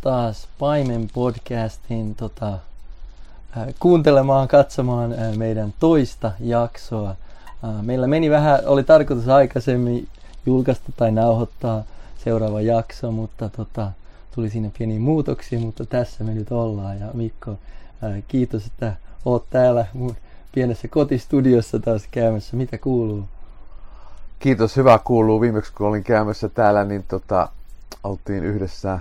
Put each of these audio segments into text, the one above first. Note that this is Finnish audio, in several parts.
taas Paimen podcastin tota, äh, kuuntelemaan, katsomaan äh, meidän toista jaksoa. Äh, meillä meni vähän, oli tarkoitus aikaisemmin julkaista tai nauhoittaa seuraava jakso, mutta tota, tuli sinne pieniä muutoksia, mutta tässä me nyt ollaan. Ja Mikko, kiitos, että oot täällä mun pienessä kotistudiossa taas käymässä. Mitä kuuluu? Kiitos, hyvä kuuluu. Viimeksi kun olin käymässä täällä, niin tota, oltiin yhdessä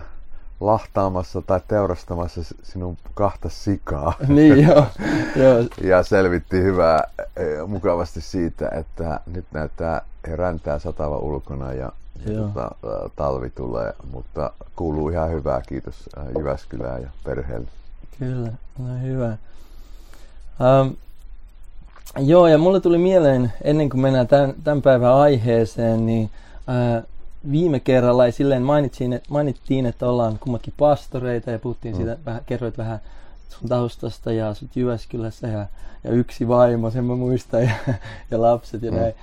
lahtaamassa tai teurastamassa sinun kahta sikaa. niin joo, joo. ja selvittiin hyvää eh, mukavasti siitä, että nyt näyttää räntää satava ulkona ja, ja tota, talvi tulee, mutta kuuluu ihan hyvää, kiitos Jyväskylään ja perheelle. Kyllä, no hyvä. Um, joo, ja mulle tuli mieleen, ennen kuin mennään tämän, tämän päivän aiheeseen, niin uh, viime kerralla ei silleen mainitsin, että, mainittiin, että ollaan kummatkin pastoreita ja puhuttiin mm. siitä, vähän, kerroit vähän sun taustasta ja asut Jyväskylässä ja, ja yksi vaimo, sen mä muistan, ja, ja lapset ja mm. näin.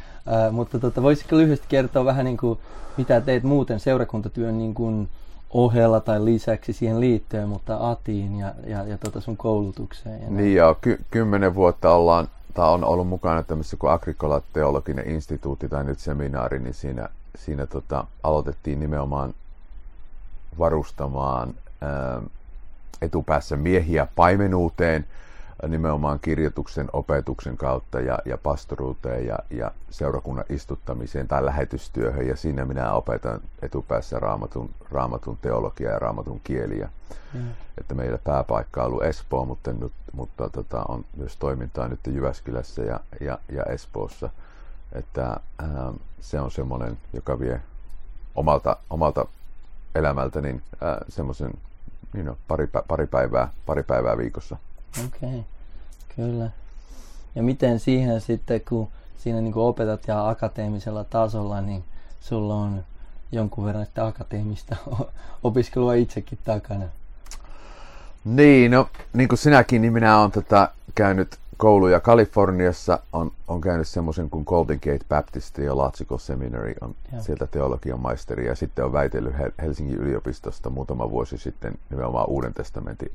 Uh, mutta tota, voisitko lyhyesti kertoa vähän niin kuin, mitä teet muuten seurakuntatyön niin kuin, ohella tai lisäksi siihen liittyen, mutta Atiin ja, ja, ja tota sun koulutukseen. Ja niin joo, ky- kymmenen vuotta ollaan, tai on ollut mukana tämmöisessä kuin Agricola teologinen instituutti tai nyt seminaari, niin siinä, siinä tota, aloitettiin nimenomaan varustamaan ää, etupäässä miehiä paimenuuteen – nimenomaan kirjoituksen opetuksen kautta ja, ja pastoruuteen ja, ja seurakunnan istuttamiseen tai lähetystyöhön. Ja siinä minä opetan etupäässä raamatun, raamatun teologiaa ja raamatun kieliä. Mm. Että meillä pääpaikka on ollut Espoo, mutta, nyt, mutta tota, on myös toimintaa nyt Jyväskylässä ja, ja, ja Espoossa. Että ää, se on semmoinen, joka vie omalta, omalta elämältä niin semmoisen niin no, pari, pari, päivää, pari päivää viikossa. Okei, okay. kyllä. Ja miten siihen sitten, kun siinä niin kuin opetat ja akateemisella tasolla, niin sulla on jonkun verran että akateemista opiskelua itsekin takana? Niin, no niin kuin sinäkin, niin minä olen tota, käynyt kouluja Kaliforniassa, on, on käynyt semmoisen kuin Golden Gate Baptist Theological Seminary, on ja. sieltä teologian maisteri, ja sitten on väitellyt Helsingin yliopistosta muutama vuosi sitten nimenomaan Uuden testamentin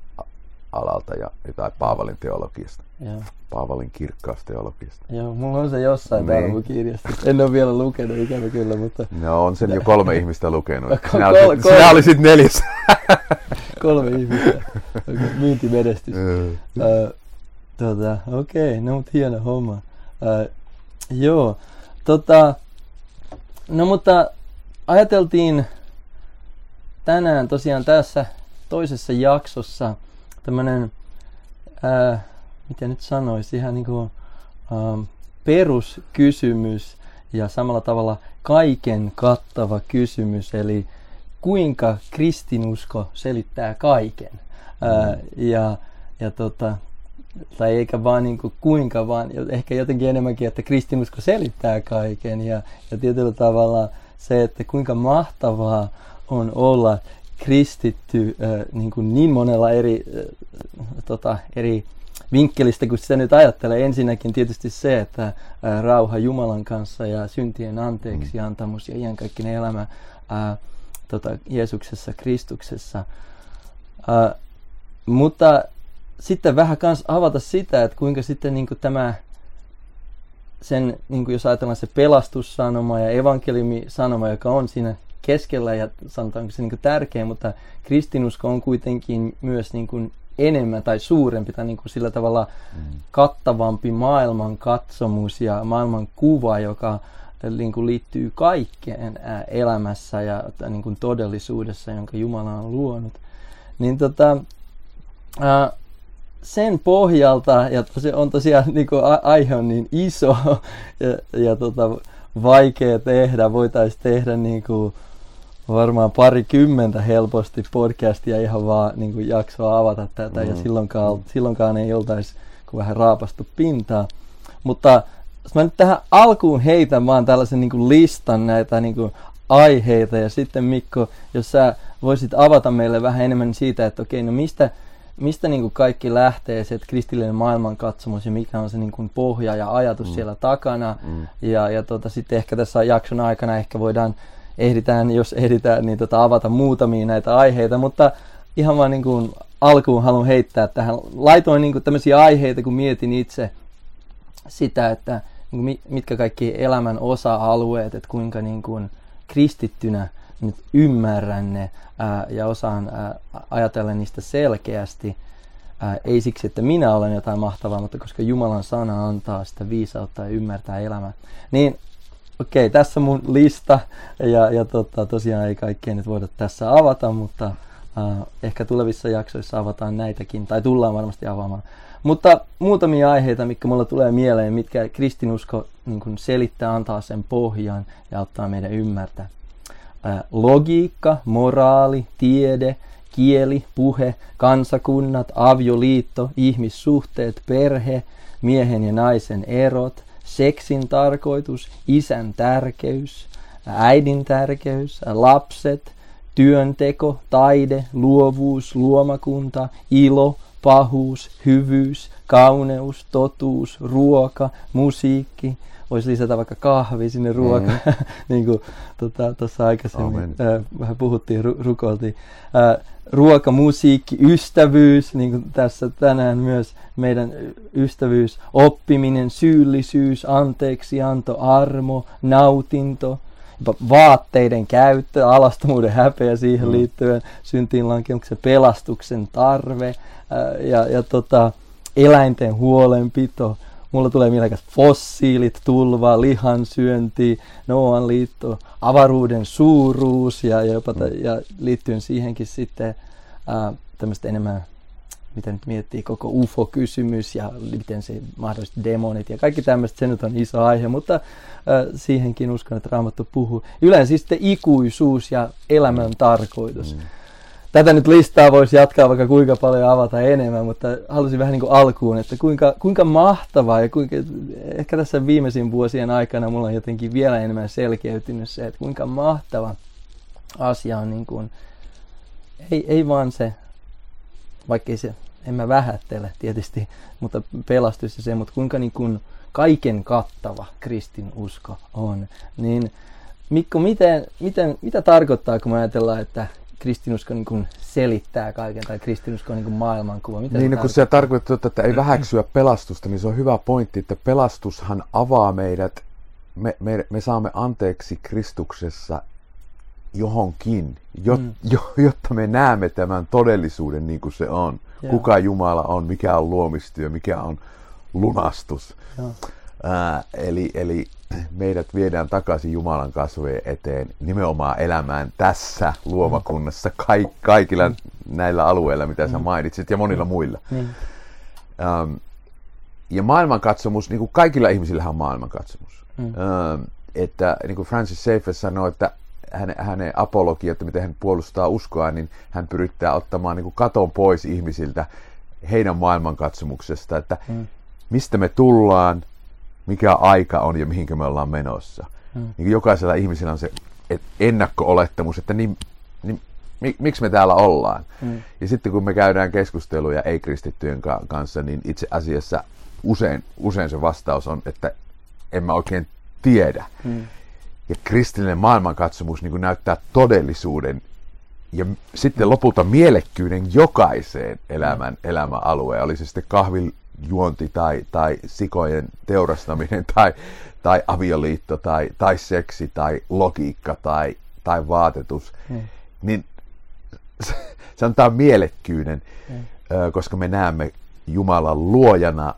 alalta ja jotain Paavalin teologiasta. Joo. Paavalin kirkkaasta teologiasta. Joo, mulla on se jossain niin. täällä mun kirjasta. En ole vielä lukenut ikävä kyllä, mutta... No on sen jo kolme ihmistä lukenut. Sinä, kol- olisit, kol- sinä olisit neljäs. kolme ihmistä. Okay, myyntimenestys. uh, tota, okei, okay, no hieno homma. Uh, joo, tota, no mutta ajateltiin tänään tosiaan tässä toisessa jaksossa – tämmöinen, ää, mitä nyt sanoisi, ihan niin kuin, ää, peruskysymys ja samalla tavalla kaiken kattava kysymys, eli kuinka kristinusko selittää kaiken. Ää, mm. ja, ja tota, tai eikä vaan niin kuin kuinka, vaan ehkä jotenkin enemmänkin, että kristinusko selittää kaiken. Ja, ja tietyllä tavalla se, että kuinka mahtavaa on olla kristitty äh, niin, kuin niin monella eri, äh, tota, eri vinkkelistä, kun sitä nyt ajattelee. Ensinnäkin tietysti se, että äh, rauha Jumalan kanssa ja syntien anteeksi mm. antamus ja iankaikkinen elämä äh, tota, Jeesuksessa, Kristuksessa. Äh, mutta sitten vähän kans avata sitä, että kuinka sitten niin kuin tämä sen, niin kuin jos ajatellaan se pelastussanoma ja evankeliumisanoma, joka on siinä keskellä ja sanotaanko se niin kuin tärkeä, mutta kristinusko on kuitenkin myös niin kuin enemmän tai suurempi tai niin kuin sillä tavalla mm. kattavampi maailman katsomus ja maailman kuva, joka niin kuin liittyy kaikkeen elämässä ja niin kuin todellisuudessa, jonka Jumala on luonut. Niin tota, ää, sen pohjalta, ja se on tosiaan niin kuin aihe on niin iso ja, ja tota, vaikea tehdä, voitaisiin tehdä niin kuin, varmaan parikymmentä helposti podcastia ihan vaan niin kuin jaksoa avata tätä mm. ja silloinkaan, silloinkaan ei oltaisi kuin vähän raapastu pintaa. Mutta jos mä nyt tähän alkuun heitän vaan tällaisen niin kuin listan näitä niin kuin aiheita ja sitten Mikko, jos sä voisit avata meille vähän enemmän siitä, että okei, no mistä, mistä niin kuin kaikki lähtee, se, että kristillinen maailmankatsomus ja mikä on se niin kuin pohja ja ajatus mm. siellä takana. Mm. Ja, ja tota, sitten ehkä tässä jakson aikana ehkä voidaan ehditään, jos ehditään, niin tota, avata muutamia näitä aiheita, mutta ihan vaan niin kuin alkuun haluan heittää tähän. Laitoin niin kuin tämmöisiä aiheita, kun mietin itse sitä, että niin mitkä kaikki elämän osa-alueet, että kuinka niin kuin kristittynä nyt ymmärrän ne ää, ja osaan ää, ajatella niistä selkeästi. Ää, ei siksi, että minä olen jotain mahtavaa, mutta koska Jumalan sana antaa sitä viisautta ja ymmärtää elämää. Niin okei, okay, tässä mun lista ja, ja tota, tosiaan ei kaikkea nyt voida tässä avata, mutta Uh, ehkä tulevissa jaksoissa avataan näitäkin, tai tullaan varmasti avaamaan. Mutta muutamia aiheita, mitkä mulla tulee mieleen, mitkä kristinusko niin selittää, antaa sen pohjan ja auttaa meidän ymmärtää. Logiikka, moraali, tiede, kieli, puhe, kansakunnat, avioliitto, ihmissuhteet, perhe, miehen ja naisen erot, seksin tarkoitus, isän tärkeys, äidin tärkeys, lapset, työnteko, taide, luovuus, luomakunta, ilo, pahuus, hyvyys, kauneus, totuus, ruoka, musiikki. Voisi lisätä vaikka kahvi sinne ruokaan, mm. niin kuin tuossa tota, aikaisemmin äh, vähän puhuttiin, ru- rukoiltiin. Äh, ruoka, musiikki, ystävyys, niin kuin tässä tänään myös meidän ystävyys, oppiminen, syyllisyys, anteeksianto, armo, nautinto, vaatteiden käyttö, alastomuuden häpeä siihen mm. liittyen, syntiin lankemuksen pelastuksen tarve ää, ja, ja tota, eläinten huolenpito. Mulla tulee mieleen fossiilit, tulva, lihansyönti, Noan liitto, avaruuden suuruus ja, jopa mm. ja liittyen siihenkin sitten tämmöistä enemmän miten nyt miettii koko UFO-kysymys ja miten se mahdollisesti demonit ja kaikki tämmöistä, se nyt on iso aihe, mutta äh, siihenkin uskon, että Raamattu puhuu. Yleensä sitten ikuisuus ja elämän tarkoitus. Mm. Tätä nyt listaa voisi jatkaa vaikka kuinka paljon avata enemmän, mutta halusin vähän niin kuin alkuun, että kuinka, kuinka mahtavaa ja kuinka, ehkä tässä viimeisin vuosien aikana mulla on jotenkin vielä enemmän selkeytynyt se, että kuinka mahtava asia on niin kuin, ei, ei vaan se vaikkei se, en mä vähättele tietysti, mutta pelastus ja se, mutta kuinka niin kuin kaiken kattava kristinusko on, niin Mikko, miten, miten, mitä tarkoittaa, kun me ajatellaan, että kristinusko niin kuin selittää kaiken, tai kristinusko on niin kuin maailmankuva? Mitä niin, se no, kun se tarkoittaa, että ei vähäksyä pelastusta, niin se on hyvä pointti, että pelastushan avaa meidät, me, me, me saamme anteeksi Kristuksessa johonkin, mm. jo, jotta me näemme tämän todellisuuden niin kuin se on. Joo. Kuka Jumala on, mikä on luomistyö, mikä on lunastus. Ää, eli, eli meidät viedään takaisin Jumalan kasvojen eteen nimenomaan elämään tässä luomakunnassa kaik, kaikilla mm. näillä alueilla, mitä mm. sä mainitsit, ja monilla mm. muilla. Mm. Ähm, ja maailmankatsomus, niin kuin kaikilla ihmisillä on maailmankatsomus. Mm. Ähm, että niin kuin Francis Schaeffer sanoi, että hänen, hänen apologia, että miten hän puolustaa uskoa, niin hän pyrittää ottamaan niin kuin katon pois ihmisiltä heidän maailmankatsomuksesta, että mm. mistä me tullaan, mikä aika on ja mihinkä me ollaan menossa. Mm. Niin jokaisella ihmisellä on se ennakko-olettamus, että niin, niin, miksi me täällä ollaan. Mm. Ja sitten kun me käydään keskusteluja ei-kristittyjen kanssa, niin itse asiassa usein, usein se vastaus on, että en mä oikein tiedä. Mm ja kristillinen maailmankatsomus niin näyttää todellisuuden ja sitten lopulta mielekkyyden jokaiseen elämän elämäalueen, oli se sitten kahvijuonti tai, tai sikojen teurastaminen tai, tai avioliitto tai, tai seksi tai logiikka tai, tai vaatetus, mm. niin se, antaa mielekkyyden, mm. koska me näemme Jumalan luojana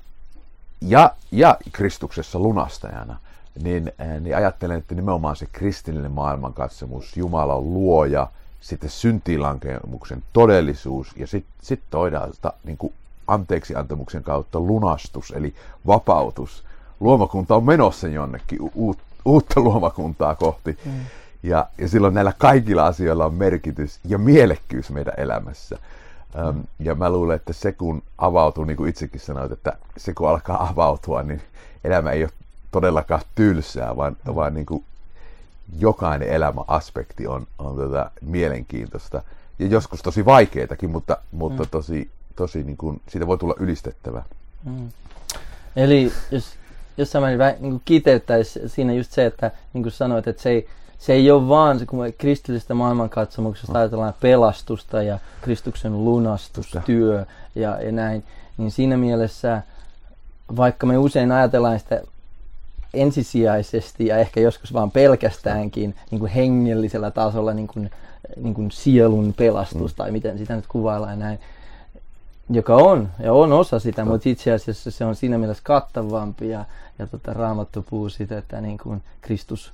ja, ja Kristuksessa lunastajana niin, eh, niin ajattelen, että nimenomaan se kristillinen maailmankatsomus, Jumalan luoja, sitten syntiinlankemuksen todellisuus ja sitten sit toisaalta niin kuin anteeksiantamuksen kautta lunastus, eli vapautus. Luomakunta on menossa jonnekin u- uutta luomakuntaa kohti. Mm. Ja, ja silloin näillä kaikilla asioilla on merkitys ja mielekkyys meidän elämässä. Mm. Ja mä luulen, että se kun avautuu, niin kuin itsekin sanoit, että se kun alkaa avautua, niin elämä ei ole todellakaan tylsää, vaan, mm. vaan niin kuin jokainen elämäaspekti on, on tätä mielenkiintoista. Ja joskus tosi vaikeitakin, mutta, mutta mm. tosi, tosi niin kuin, siitä voi tulla ylistettävä. Mm. Eli jos, jos mä niin kuin kiteyttäisi siinä just se, että niin kuin sanoit, että se ei, se ei ole vaan, se, kun me kristillisestä maailmankatsomuksesta ajatellaan pelastusta ja Kristuksen lunastustyö ja, ja näin, niin siinä mielessä, vaikka me usein ajatellaan sitä ensisijaisesti ja ehkä joskus vaan pelkästäänkin niin kuin hengellisellä tasolla niin kuin, niin kuin sielun pelastus mm. tai miten sitä nyt kuvaillaan näin, joka on ja on osa sitä, mutta itse asiassa se on siinä mielessä kattavampi ja, ja tota, Raamattu puhuu sitä, että niin kuin Kristus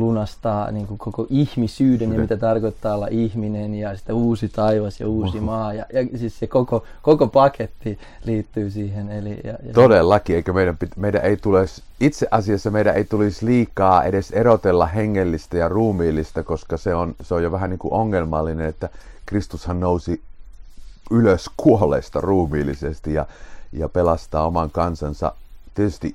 lunastaa niin kuin koko ihmisyyden ja mitä tarkoittaa olla ihminen ja sitä uusi taivas ja uusi maa. Ja, ja siis se koko, koko paketti liittyy siihen. Eli, ja, ja Todellakin, eikö meidän, meidän ei tulisi, itse asiassa meidän ei tulisi liikaa edes erotella hengellistä ja ruumiillista, koska se on, se on jo vähän niin kuin ongelmallinen, että Kristushan nousi ylös kuolleesta ruumiillisesti ja, ja pelastaa oman kansansa tietysti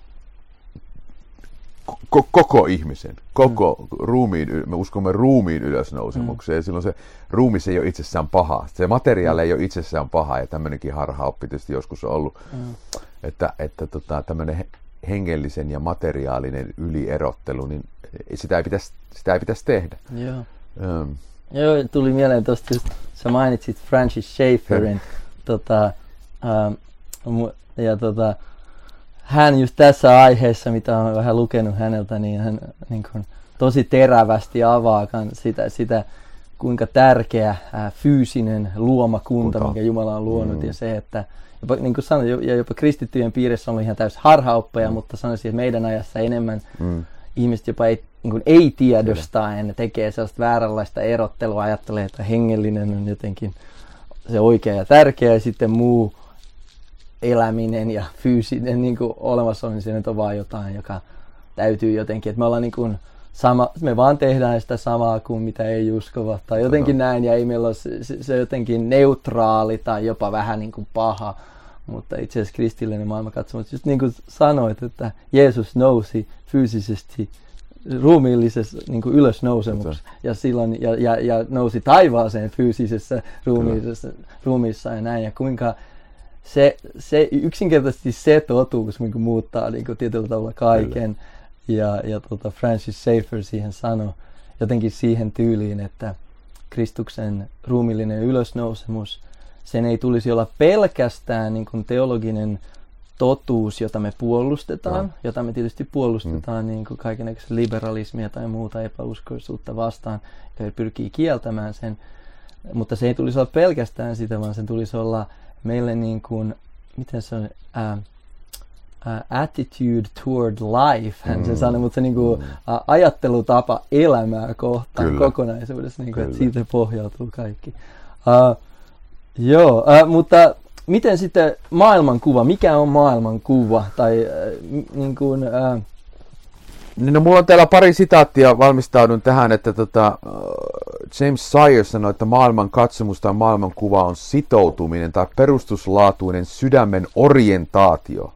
ko- koko ihmisen, koko mm. ruumiin, me uskomme ruumiin ylösnousemukseen, mm. ja silloin se ruumis ei ole itsessään paha. Se materiaali ei ole itsessään paha, ja tämmöinenkin harhaoppi tietysti joskus on ollut, mm. että, että tota, tämmöinen hengellisen ja materiaalinen ylierottelu, niin sitä ei pitäisi, sitä ei pitäisi tehdä. Joo. Um. Joo, tuli mieleen tuosta just, sä mainitsit Francis Schaefferin, tota, um, ja tota, hän just tässä aiheessa, mitä olen vähän lukenut häneltä, niin hän niin kuin, tosi terävästi avaa sitä, sitä kuinka tärkeä ää, fyysinen luomakunta, Kunta. minkä Jumala on luonut, mm. ja se, että jopa, niin kuin sanoin, ja jopa kristittyjen piirissä on ihan täys harhaoppeja, mm. mutta sanoisin, että meidän ajassa enemmän mm. ihmiset jopa ei, niin kuin ei tiedostaen ne tekee sellaista vääränlaista erottelua, ajattelee, että hengellinen on jotenkin se oikea ja tärkeä, ja sitten muu eläminen ja fyysinen niin kuin olemassaoleminen, se nyt on vaan jotain, joka täytyy jotenkin, että me ollaan niin kuin sama, me vaan tehdään sitä samaa kuin mitä ei uskova tai jotenkin Toto. näin ja ei meillä ole se, se, se jotenkin neutraali tai jopa vähän niin kuin paha, mutta itse asiassa kristillinen maailmankatsomus, just niin kuin sanoit, että Jeesus nousi fyysisesti ruumiillisessa niin kuin ylösnousemuksessa ja, silloin, ja, ja, ja nousi taivaaseen fyysisessä ruumiissa ja näin. Ja kuinka se, se yksinkertaisesti se totuus niin kuin muuttaa niin kuin tietyllä tavalla kaiken. Ja, ja tota Francis Schaeffer siihen sanoi jotenkin siihen tyyliin, että Kristuksen ruumillinen ylösnousemus, sen ei tulisi olla pelkästään niin kuin teologinen totuus, jota me puolustetaan, no. jota me tietysti puolustetaan mm. niin kuin kaikenlaista liberalismia tai muuta epäuskoisuutta vastaan, ja pyrkii kieltämään sen. Mutta se ei tulisi olla pelkästään sitä, vaan sen tulisi olla meille niin kuin, miten se on, uh, uh, attitude toward life, hän mm. se sanoi, mutta se niin kuin, uh, ajattelutapa elämää kohtaan Kyllä. kokonaisuudessa, niin kuin, että siitä pohjautuu kaikki. Uh, joo, uh, mutta miten sitten maailmankuva, mikä on maailmankuva? Tai uh, niin kuin, uh, niin no, mulla on täällä pari sitaattia, valmistaudun tähän, että tota, James Sire sanoi, että maailman katsomus tai maailmankuva on sitoutuminen tai perustuslaatuinen sydämen orientaatio,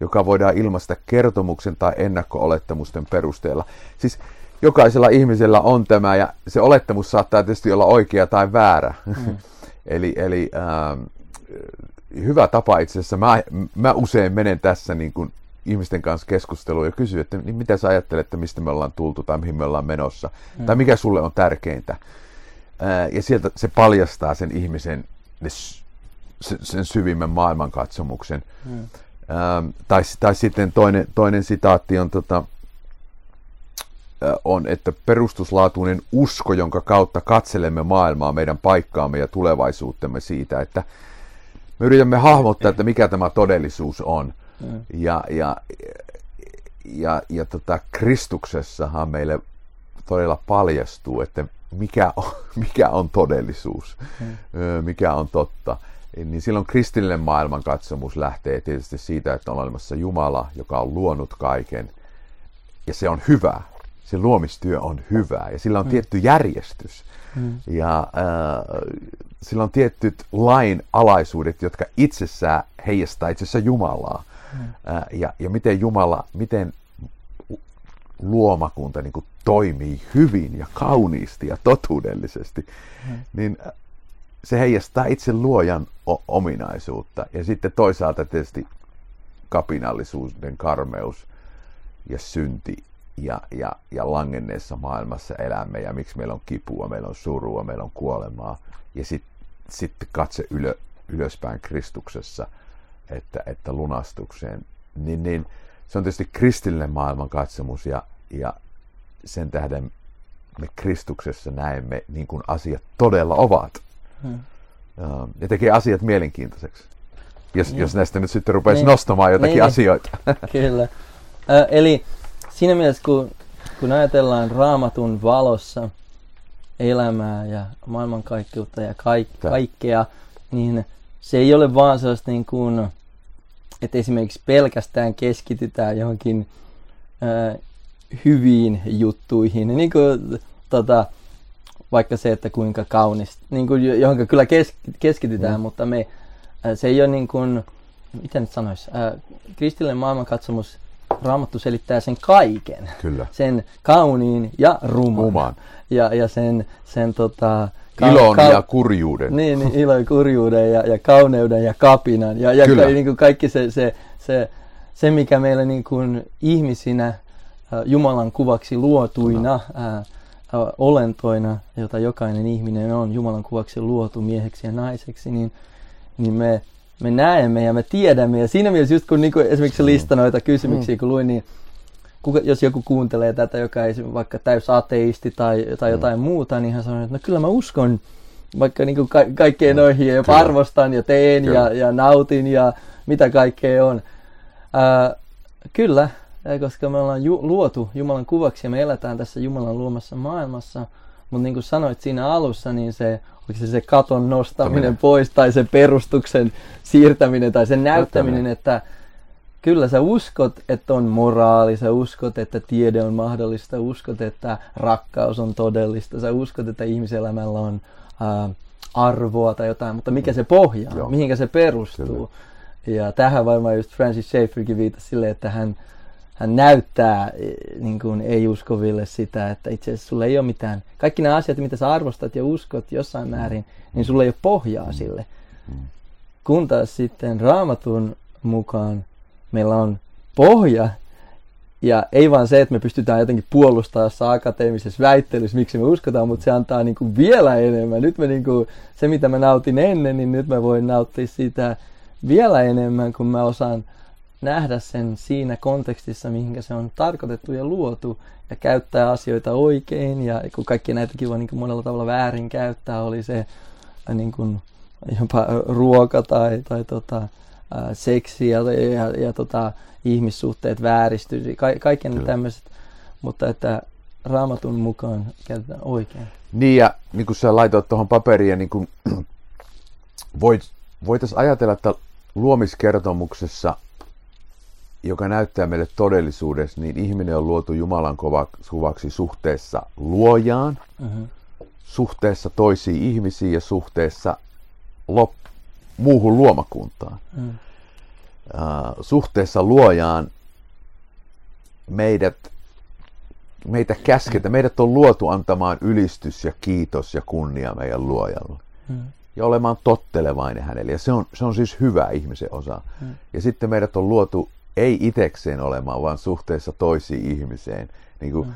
joka voidaan ilmaista kertomuksen tai ennakko-olettamusten perusteella. Siis jokaisella ihmisellä on tämä ja se olettamus saattaa tietysti olla oikea tai väärä. Mm. eli eli ähm, hyvä tapa itse asiassa, mä, mä usein menen tässä niin kuin ihmisten kanssa keskustelua ja kysyä, että niin mitä sä ajattelet, että mistä me ollaan tultu tai mihin me ollaan menossa, mm. tai mikä sulle on tärkeintä. Ää, ja sieltä se paljastaa sen ihmisen ne, sen, sen syvimmän maailmankatsomuksen. Mm. Ää, tai, tai sitten toinen, toinen sitaatti on, tota, on, että perustuslaatuinen usko, jonka kautta katselemme maailmaa, meidän paikkaamme ja tulevaisuuttemme siitä, että me yritämme hahmottaa, että mikä tämä todellisuus on. Ja, ja, ja, ja tota, Kristuksessahan meille todella paljastuu, että mikä on, mikä on todellisuus, mm. mikä on totta. Niin silloin kristillinen maailmankatsomus lähtee tietysti siitä, että on olemassa Jumala, joka on luonut kaiken. Ja se on hyvä. Se luomistyö on hyvää ja sillä on mm. tietty järjestys. Mm. Ja äh, sillä on tietyt lain alaisuudet, jotka itsessään heijastaa itse asiassa Jumalaa. Ää, ja, ja miten Jumala, miten luomakunta niin kuin toimii hyvin ja kauniisti ja totuudellisesti, mm. niin se heijastaa itse luojan o- ominaisuutta. Ja sitten toisaalta tietysti kapinallisuuden karmeus ja synti ja, ja, ja langenneessa maailmassa elämme ja miksi meillä on kipua, meillä on surua, meillä on kuolemaa ja sitten sit katse ylö, ylöspäin Kristuksessa, että, että lunastukseen, niin, niin se on tietysti kristillinen maailman katsomus ja, ja sen tähden me Kristuksessa näemme niin kuin asiat todella ovat. Hmm. Ja tekee asiat mielenkiintoiseksi. Jos, jos näistä nyt sitten rupeaisi niin. nostamaan jotakin niin, asioita. Kyllä. Äh, eli siinä mielessä, kun, kun ajatellaan raamatun valossa elämää ja maailmankaikkeutta ja kaik, kaikkea, niin se ei ole vaan sellaista niin kuin, että esimerkiksi pelkästään keskitytään johonkin äh, hyviin juttuihin, niin kuin, tota, vaikka se, että kuinka kaunis, niin kuin, johon kyllä kes, keskitytään, mm. mutta me, äh, se ei ole niin kuin, miten nyt sanoisi, äh, kristillinen maailmankatsomus, Raamattu selittää sen kaiken. Kyllä. Sen kauniin ja ruman. Ruman. Ja, ja sen, sen tota, ka- Ilon ka- ja kurjuuden. Niin, niin ilon ja kurjuuden ja, ja kauneuden ja kapinan. Ja, ja ka- niin kuin kaikki se, se, se, se, mikä meillä niin kuin ihmisinä, äh, Jumalan kuvaksi luotuina, no olentoina, jota jokainen ihminen on Jumalan kuvaksi luotu mieheksi ja naiseksi, niin, niin me, me näemme ja me tiedämme. Ja siinä mielessä just kun niin kuin esimerkiksi lista noita kysymyksiä, mm. kun luin, niin kuka, jos joku kuuntelee tätä, joka ei vaikka täys ateisti tai, tai mm. jotain muuta, niin hän sanoo, että no kyllä mä uskon vaikka niin kuin ka- kaikkeen mm. noihin ja jopa arvostan ja teen ja, ja nautin ja mitä kaikkea on. Ää, kyllä, koska me ollaan ju- luotu Jumalan kuvaksi ja me eletään tässä Jumalan luomassa maailmassa. Mutta niin kuin sanoit siinä alussa, niin se, oliko se, se katon nostaminen Taminen. pois tai se perustuksen siirtäminen tai sen näyttäminen, että kyllä sä uskot, että on moraali, sä uskot, että tiede on mahdollista, uskot, että rakkaus on todellista, sä uskot, että ihmiselämällä on ää, arvoa tai jotain, mutta mikä se pohjaa, Joo. mihinkä se perustuu. Kyllä. Ja tähän varmaan just Francis Schaefferkin viitasi silleen, että hän hän näyttää eh, niin kuin ei-uskoville sitä, että itse asiassa sulla ei ole mitään, kaikki nämä asiat, mitä sä arvostat ja uskot jossain määrin, niin sulla ei ole pohjaa sille. Kun taas sitten raamatun mukaan meillä on pohja, ja ei vaan se, että me pystytään jotenkin puolustamaan jossain akateemisessa väittelyssä, miksi me uskotaan, mutta se antaa niin kuin vielä enemmän. Nyt me niin kuin, se, mitä mä nautin ennen, niin nyt mä voin nauttia siitä vielä enemmän, kun mä osaan nähdä sen siinä kontekstissa, mihinkä se on tarkoitettu ja luotu, ja käyttää asioita oikein, ja kun kaikki näitäkin voi niin kuin monella tavalla väärin käyttää, oli se äh, niin kuin, jopa ruoka tai, tai tota, seksi ja, ja, ja tota, ihmissuhteet vääristyisi, ka- kaiken tämmöiset, mutta että raamatun mukaan käytetään oikein. Niin ja niin kuin sä laitoit tuohon paperiin, niin kuin voit, voitaisiin ajatella, että luomiskertomuksessa joka näyttää meille todellisuudessa, niin ihminen on luotu Jumalan kuvaksi suhteessa luojaan, uh-huh. suhteessa toisiin ihmisiin ja suhteessa lop- muuhun luomakuntaan. Uh, suhteessa luojaan meidät, meitä käsketään, meidät on luotu antamaan ylistys ja kiitos ja kunnia meidän luojalle. Uh-huh. Ja olemaan tottelevainen hänelle. Ja se on, se on siis hyvä ihmisen osa. Uh-huh. Ja sitten meidät on luotu ei itekseen olemaan, vaan suhteessa toisiin ihmiseen, niin kuin mm.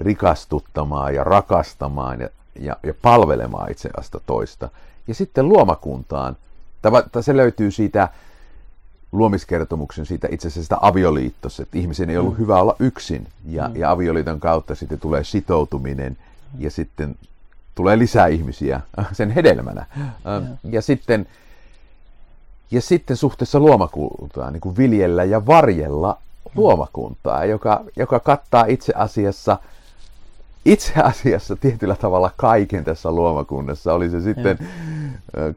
rikastuttamaan ja rakastamaan ja, ja, ja palvelemaan itse asiassa toista. Ja sitten luomakuntaan, tai se löytyy siitä luomiskertomuksen siitä itse asiassa sitä avioliittossa, että ihmisen ei ollut mm. hyvä olla yksin, ja, mm. ja avioliiton kautta sitten tulee sitoutuminen, mm. ja sitten tulee lisää ihmisiä sen hedelmänä. Yeah. Ja sitten ja sitten suhteessa luomakuntaan, niin kuin viljellä ja varjella luomakuntaa, joka, joka kattaa itse asiassa itse asiassa tietyllä tavalla kaiken tässä luomakunnassa. Oli se sitten ja.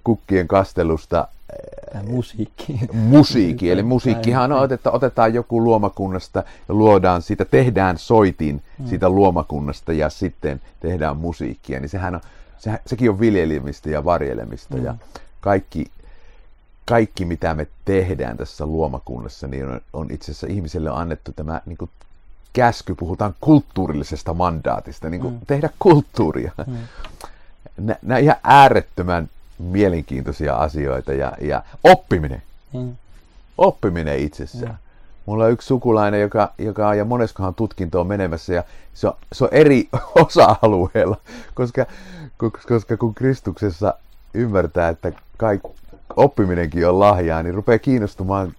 kukkien kastelusta musiikki. Musiikki, eli musiikkihan on, että otetaan joku luomakunnasta ja luodaan sitä, tehdään soitin mm. siitä luomakunnasta ja sitten tehdään musiikkia, niin sehän on, se, sekin on viljelimistä ja varjelemista mm. ja kaikki kaikki, mitä me tehdään tässä luomakunnassa, niin on, on itse asiassa ihmiselle on annettu tämä niin kuin käsky, puhutaan kulttuurillisesta mandaatista, niin kuin mm. tehdä kulttuuria. Mm. Nämä ihan äärettömän mielenkiintoisia asioita ja, ja oppiminen. Mm. Oppiminen itsessään. Mm. Mulla on yksi sukulainen, joka, joka on ja moneskohan tutkintoon menemässä ja se on, se on eri osa-alueella, koska, koska kun Kristuksessa ymmärtää, että kaikki oppiminenkin on lahjaa, niin rupeaa kiinnostumaan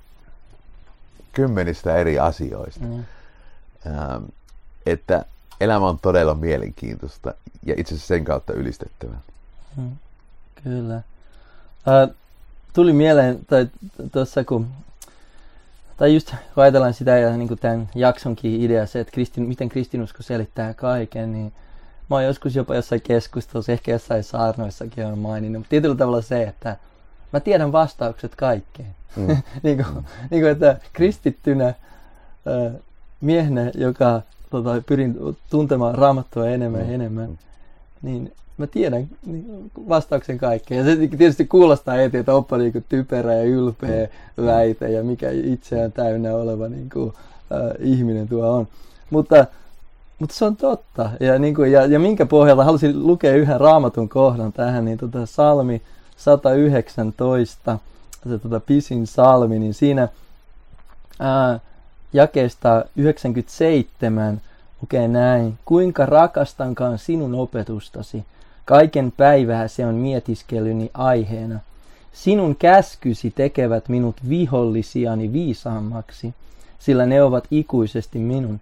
kymmenistä eri asioista. Mm. Ähm, että elämä on todella mielenkiintoista ja itse asiassa sen kautta ylistettävää. Mm, kyllä. Äh, tuli mieleen, tai tuossa kun, tai just kun ajatellaan sitä ja niin tämän jaksonkin idea, se, että kristin, miten kristinusko selittää kaiken, niin mä oon joskus jopa jossain keskustelussa, ehkä jossain saarnoissakin on maininnut, mutta tietyllä tavalla se, että mä tiedän vastaukset kaikkeen. Mm. niin, kuin, mm. niin kuin, että kristittynä miehenä, joka tota, pyrin tuntemaan raamattua enemmän ja mm. enemmän, mm. niin mä tiedän niin vastauksen kaikkeen. Ja se tietysti kuulostaa heti, että oppa niin typerä ja ylpeä mm. väite ja mikä itseään täynnä oleva niin kuin, äh, ihminen tuo on. Mutta, mutta se on totta. Ja, niin kuin, ja, ja minkä pohjalta halusin lukea yhden raamatun kohdan tähän, niin tota salmi 119, se tota pisin salmi, niin siinä ää, jakeesta 97 lukee näin. Kuinka rakastankaan sinun opetustasi, kaiken päivää se on mietiskelyni aiheena. Sinun käskysi tekevät minut vihollisiani viisaammaksi, sillä ne ovat ikuisesti minun.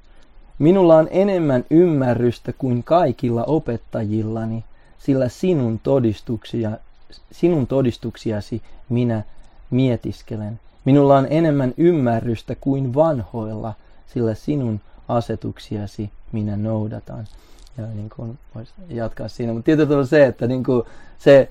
Minulla on enemmän ymmärrystä kuin kaikilla opettajillani, sillä sinun, todistuksia, sinun todistuksiasi minä mietiskelen. Minulla on enemmän ymmärrystä kuin vanhoilla, sillä sinun asetuksiasi minä noudatan. Ja niin kuin voisi jatkaa siinä. Mutta tietysti on se, että niin kuin se,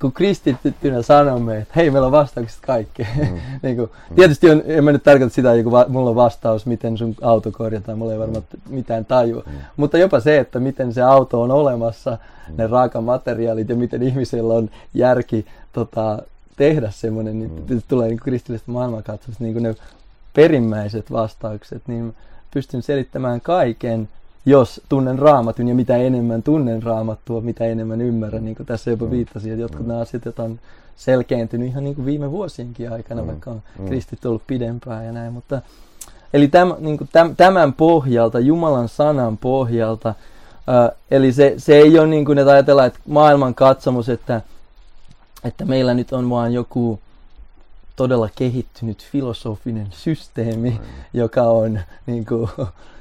kun kristittynä sanomme, että hei, meillä on vastaukset kaikkeen. Mm. niin kuin, mm. tietysti on, en mä nyt tarkoita sitä, että va, mulla on vastaus, miten sun auto korjataan, mulla ei varmaan mm. mitään tajua. Mm. Mutta jopa se, että miten se auto on olemassa, mm. ne raakamateriaalit ja miten ihmisellä on järki tota, tehdä semmoinen, niin mm. tulee niin kristillisestä maailmankatsomusta, niin kuin ne perimmäiset vastaukset, niin pystyn selittämään kaiken, jos tunnen raamatun ja mitä enemmän tunnen raamattua, mitä enemmän ymmärrän, niin kuin tässä jopa mm. viittasin, että jotkut mm. nämä asiat on selkeäntynyt ihan niin kuin viime vuosienkin aikana, mm. vaikka on mm. kristit ollut pidempään ja näin, mutta eli täm, niin kuin täm, tämän pohjalta, Jumalan sanan pohjalta, ää, eli se, se ei ole niin kuin, että ajatellaan, että maailman katsomus, että että meillä nyt on vaan joku todella kehittynyt filosofinen systeemi, mm. joka on niin kuin,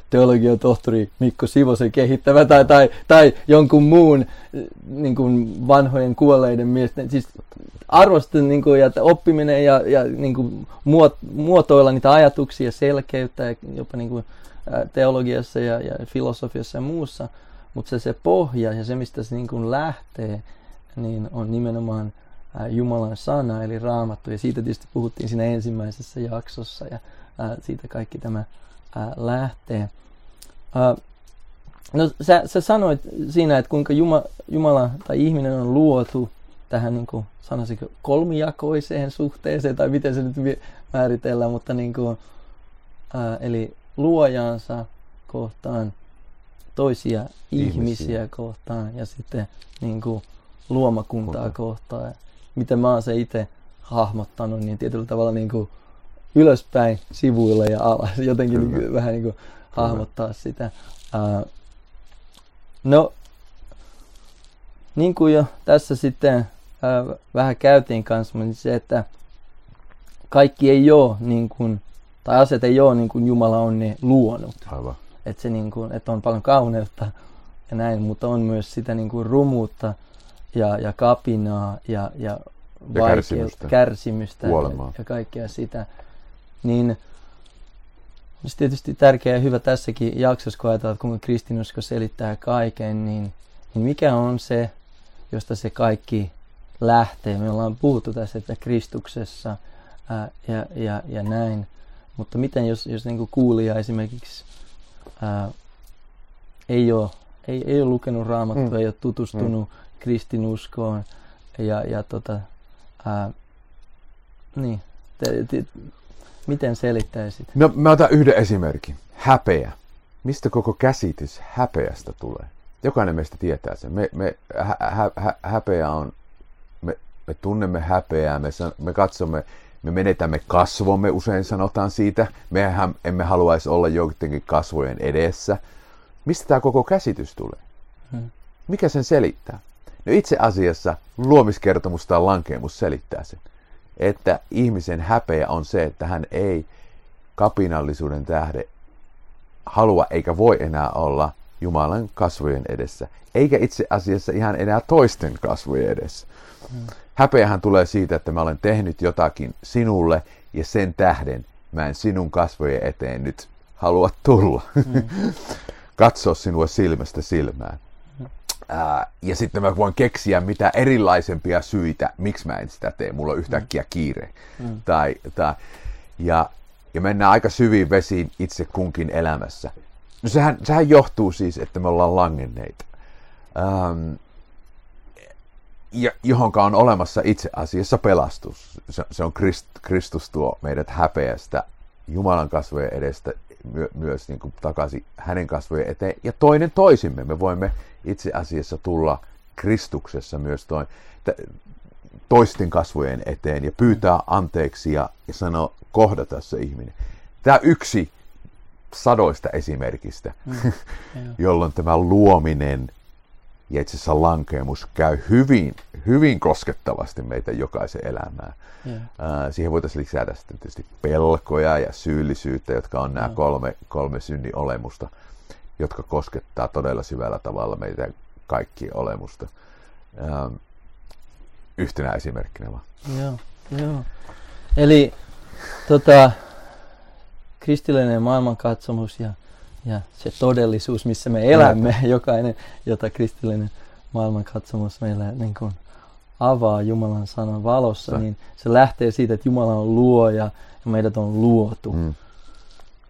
teologian tohtori Mikko Sivosen kehittävä tai, tai, tai jonkun muun niin kuin vanhojen kuolleiden miesten. Siis arvostan niin kuin, ja oppiminen ja, ja niin kuin, muot, muotoilla niitä ajatuksia, selkeyttä ja jopa niin kuin, teologiassa ja, ja filosofiassa ja muussa, mutta se, se pohja ja se, mistä se niin kuin lähtee, niin on nimenomaan Jumalan sana, eli raamattu, ja siitä tietysti puhuttiin siinä ensimmäisessä jaksossa, ja siitä kaikki tämä lähtee. No sä, sä sanoit siinä, että kuinka Juma, Jumala tai ihminen on luotu tähän niin kuin, sanoisinko, kolmijakoiseen suhteeseen, tai miten se nyt määritellään, mutta niin kuin, ää, eli luojaansa kohtaan, toisia ihmisiä, ihmisiä kohtaan ja sitten niin kuin, luomakuntaa Kunta. kohtaan miten mä oon se itse hahmottanut, niin tietyllä tavalla niin kuin ylöspäin, sivuille ja alas. Jotenkin niin kuin, vähän niin kuin hahmottaa sitä. Uh, no, niin kuin jo tässä sitten uh, vähän käytiin kanssa, niin se, että kaikki ei ole niin kuin, tai asiat ei ole niin kuin Jumala on ne luonut. Aivan. Että se niin kuin, että on paljon kauneutta ja näin, mutta on myös sitä niin kuin rumuutta ja, ja kapinaa ja, ja, ja kärsimystä, kärsimystä ja, ja kaikkea sitä, niin olisi tietysti tärkeää ja hyvä tässäkin jaksossa, kun ajatellaan, että kuinka kristinusko selittää kaiken, niin, niin mikä on se, josta se kaikki lähtee. Me ollaan puhuttu tässä, että Kristuksessa ää, ja, ja, ja näin. Mutta miten jos, jos niin kuulija esimerkiksi ää, ei, ole, ei, ei ole lukenut raamattua, mm. ei ole tutustunut mm kristinuskoon ja, ja tota, ää, niin, te, te, miten selittäisit? No mä otan yhden esimerkin. Häpeä. Mistä koko käsitys häpeästä tulee? Jokainen meistä tietää sen. Me, me, hä, hä, häpeä on, me, me tunnemme häpeää, me, me katsomme me menetämme kasvomme, usein sanotaan siitä. Mehän emme haluaisi olla joidenkin kasvojen edessä. Mistä tämä koko käsitys tulee? Hmm. Mikä sen selittää? No itse asiassa luomiskertomus tai lankeemus selittää sen, että ihmisen häpeä on se, että hän ei kapinallisuuden tähde halua eikä voi enää olla Jumalan kasvojen edessä, eikä itse asiassa ihan enää toisten kasvojen edessä. Hmm. Häpeähän tulee siitä, että mä olen tehnyt jotakin sinulle ja sen tähden mä en sinun kasvojen eteen nyt halua tulla. Mm. Katsoa sinua silmästä silmään. Ää, ja sitten mä voin keksiä mitä erilaisempia syitä, miksi mä en sitä tee. Mulla on yhtäkkiä mm. kiire. Mm. Tai, tai, ja, ja mennään aika syviin vesiin itse kunkin elämässä. No sehän, sehän johtuu siis, että me ollaan langenneita. Ähm, johonka on olemassa itse asiassa pelastus. Se, se on Krist, Kristus tuo meidät häpeästä Jumalan kasvojen edestä my, myös niin kuin takaisin hänen kasvojen eteen. Ja toinen toisimme. Me voimme itse asiassa tulla Kristuksessa myös toin, toisten kasvojen eteen ja pyytää anteeksi ja, ja sanoa, kohdata se ihminen. Tämä yksi sadoista esimerkistä, mm, jolloin tämä luominen ja itse asiassa lankeemus käy hyvin, hyvin koskettavasti meitä jokaisen elämään. Yeah. Siihen voitaisiin lisätä sitten tietysti pelkoja ja syyllisyyttä, jotka on nämä kolme, kolme synnin olemusta, jotka koskettaa todella syvällä tavalla meitä kaikkien olemusta. Yhtenä esimerkkinä vaan. Joo, joo. Eli tota, kristillinen maailmankatsomus ja ja se todellisuus, missä me elämme, jokainen, jota kristillinen maailmankatsomus meille niin kuin avaa Jumalan sanan valossa, se. niin se lähtee siitä, että Jumala on luoja ja meidät on luotu. Mm.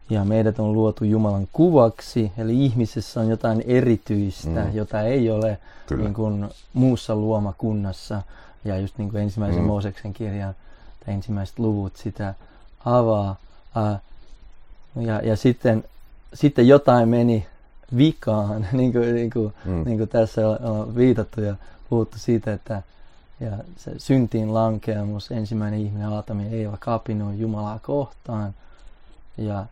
Ja meidät on luotu Jumalan kuvaksi, eli ihmisessä on jotain erityistä, mm. jota ei ole niin kuin muussa luomakunnassa. Ja just niin kuin ensimmäisen mm. Mooseksen kirjan ensimmäiset luvut sitä avaa. Uh, ja, ja sitten sitten jotain meni vikaan, niin kuin, niin kuin, mm. niin kuin tässä on viitattu ja puhuttu siitä, että ja se syntiin lankeamus, ensimmäinen ihminen Aatami ja Eeva kapinoi Jumalaa kohtaan ja,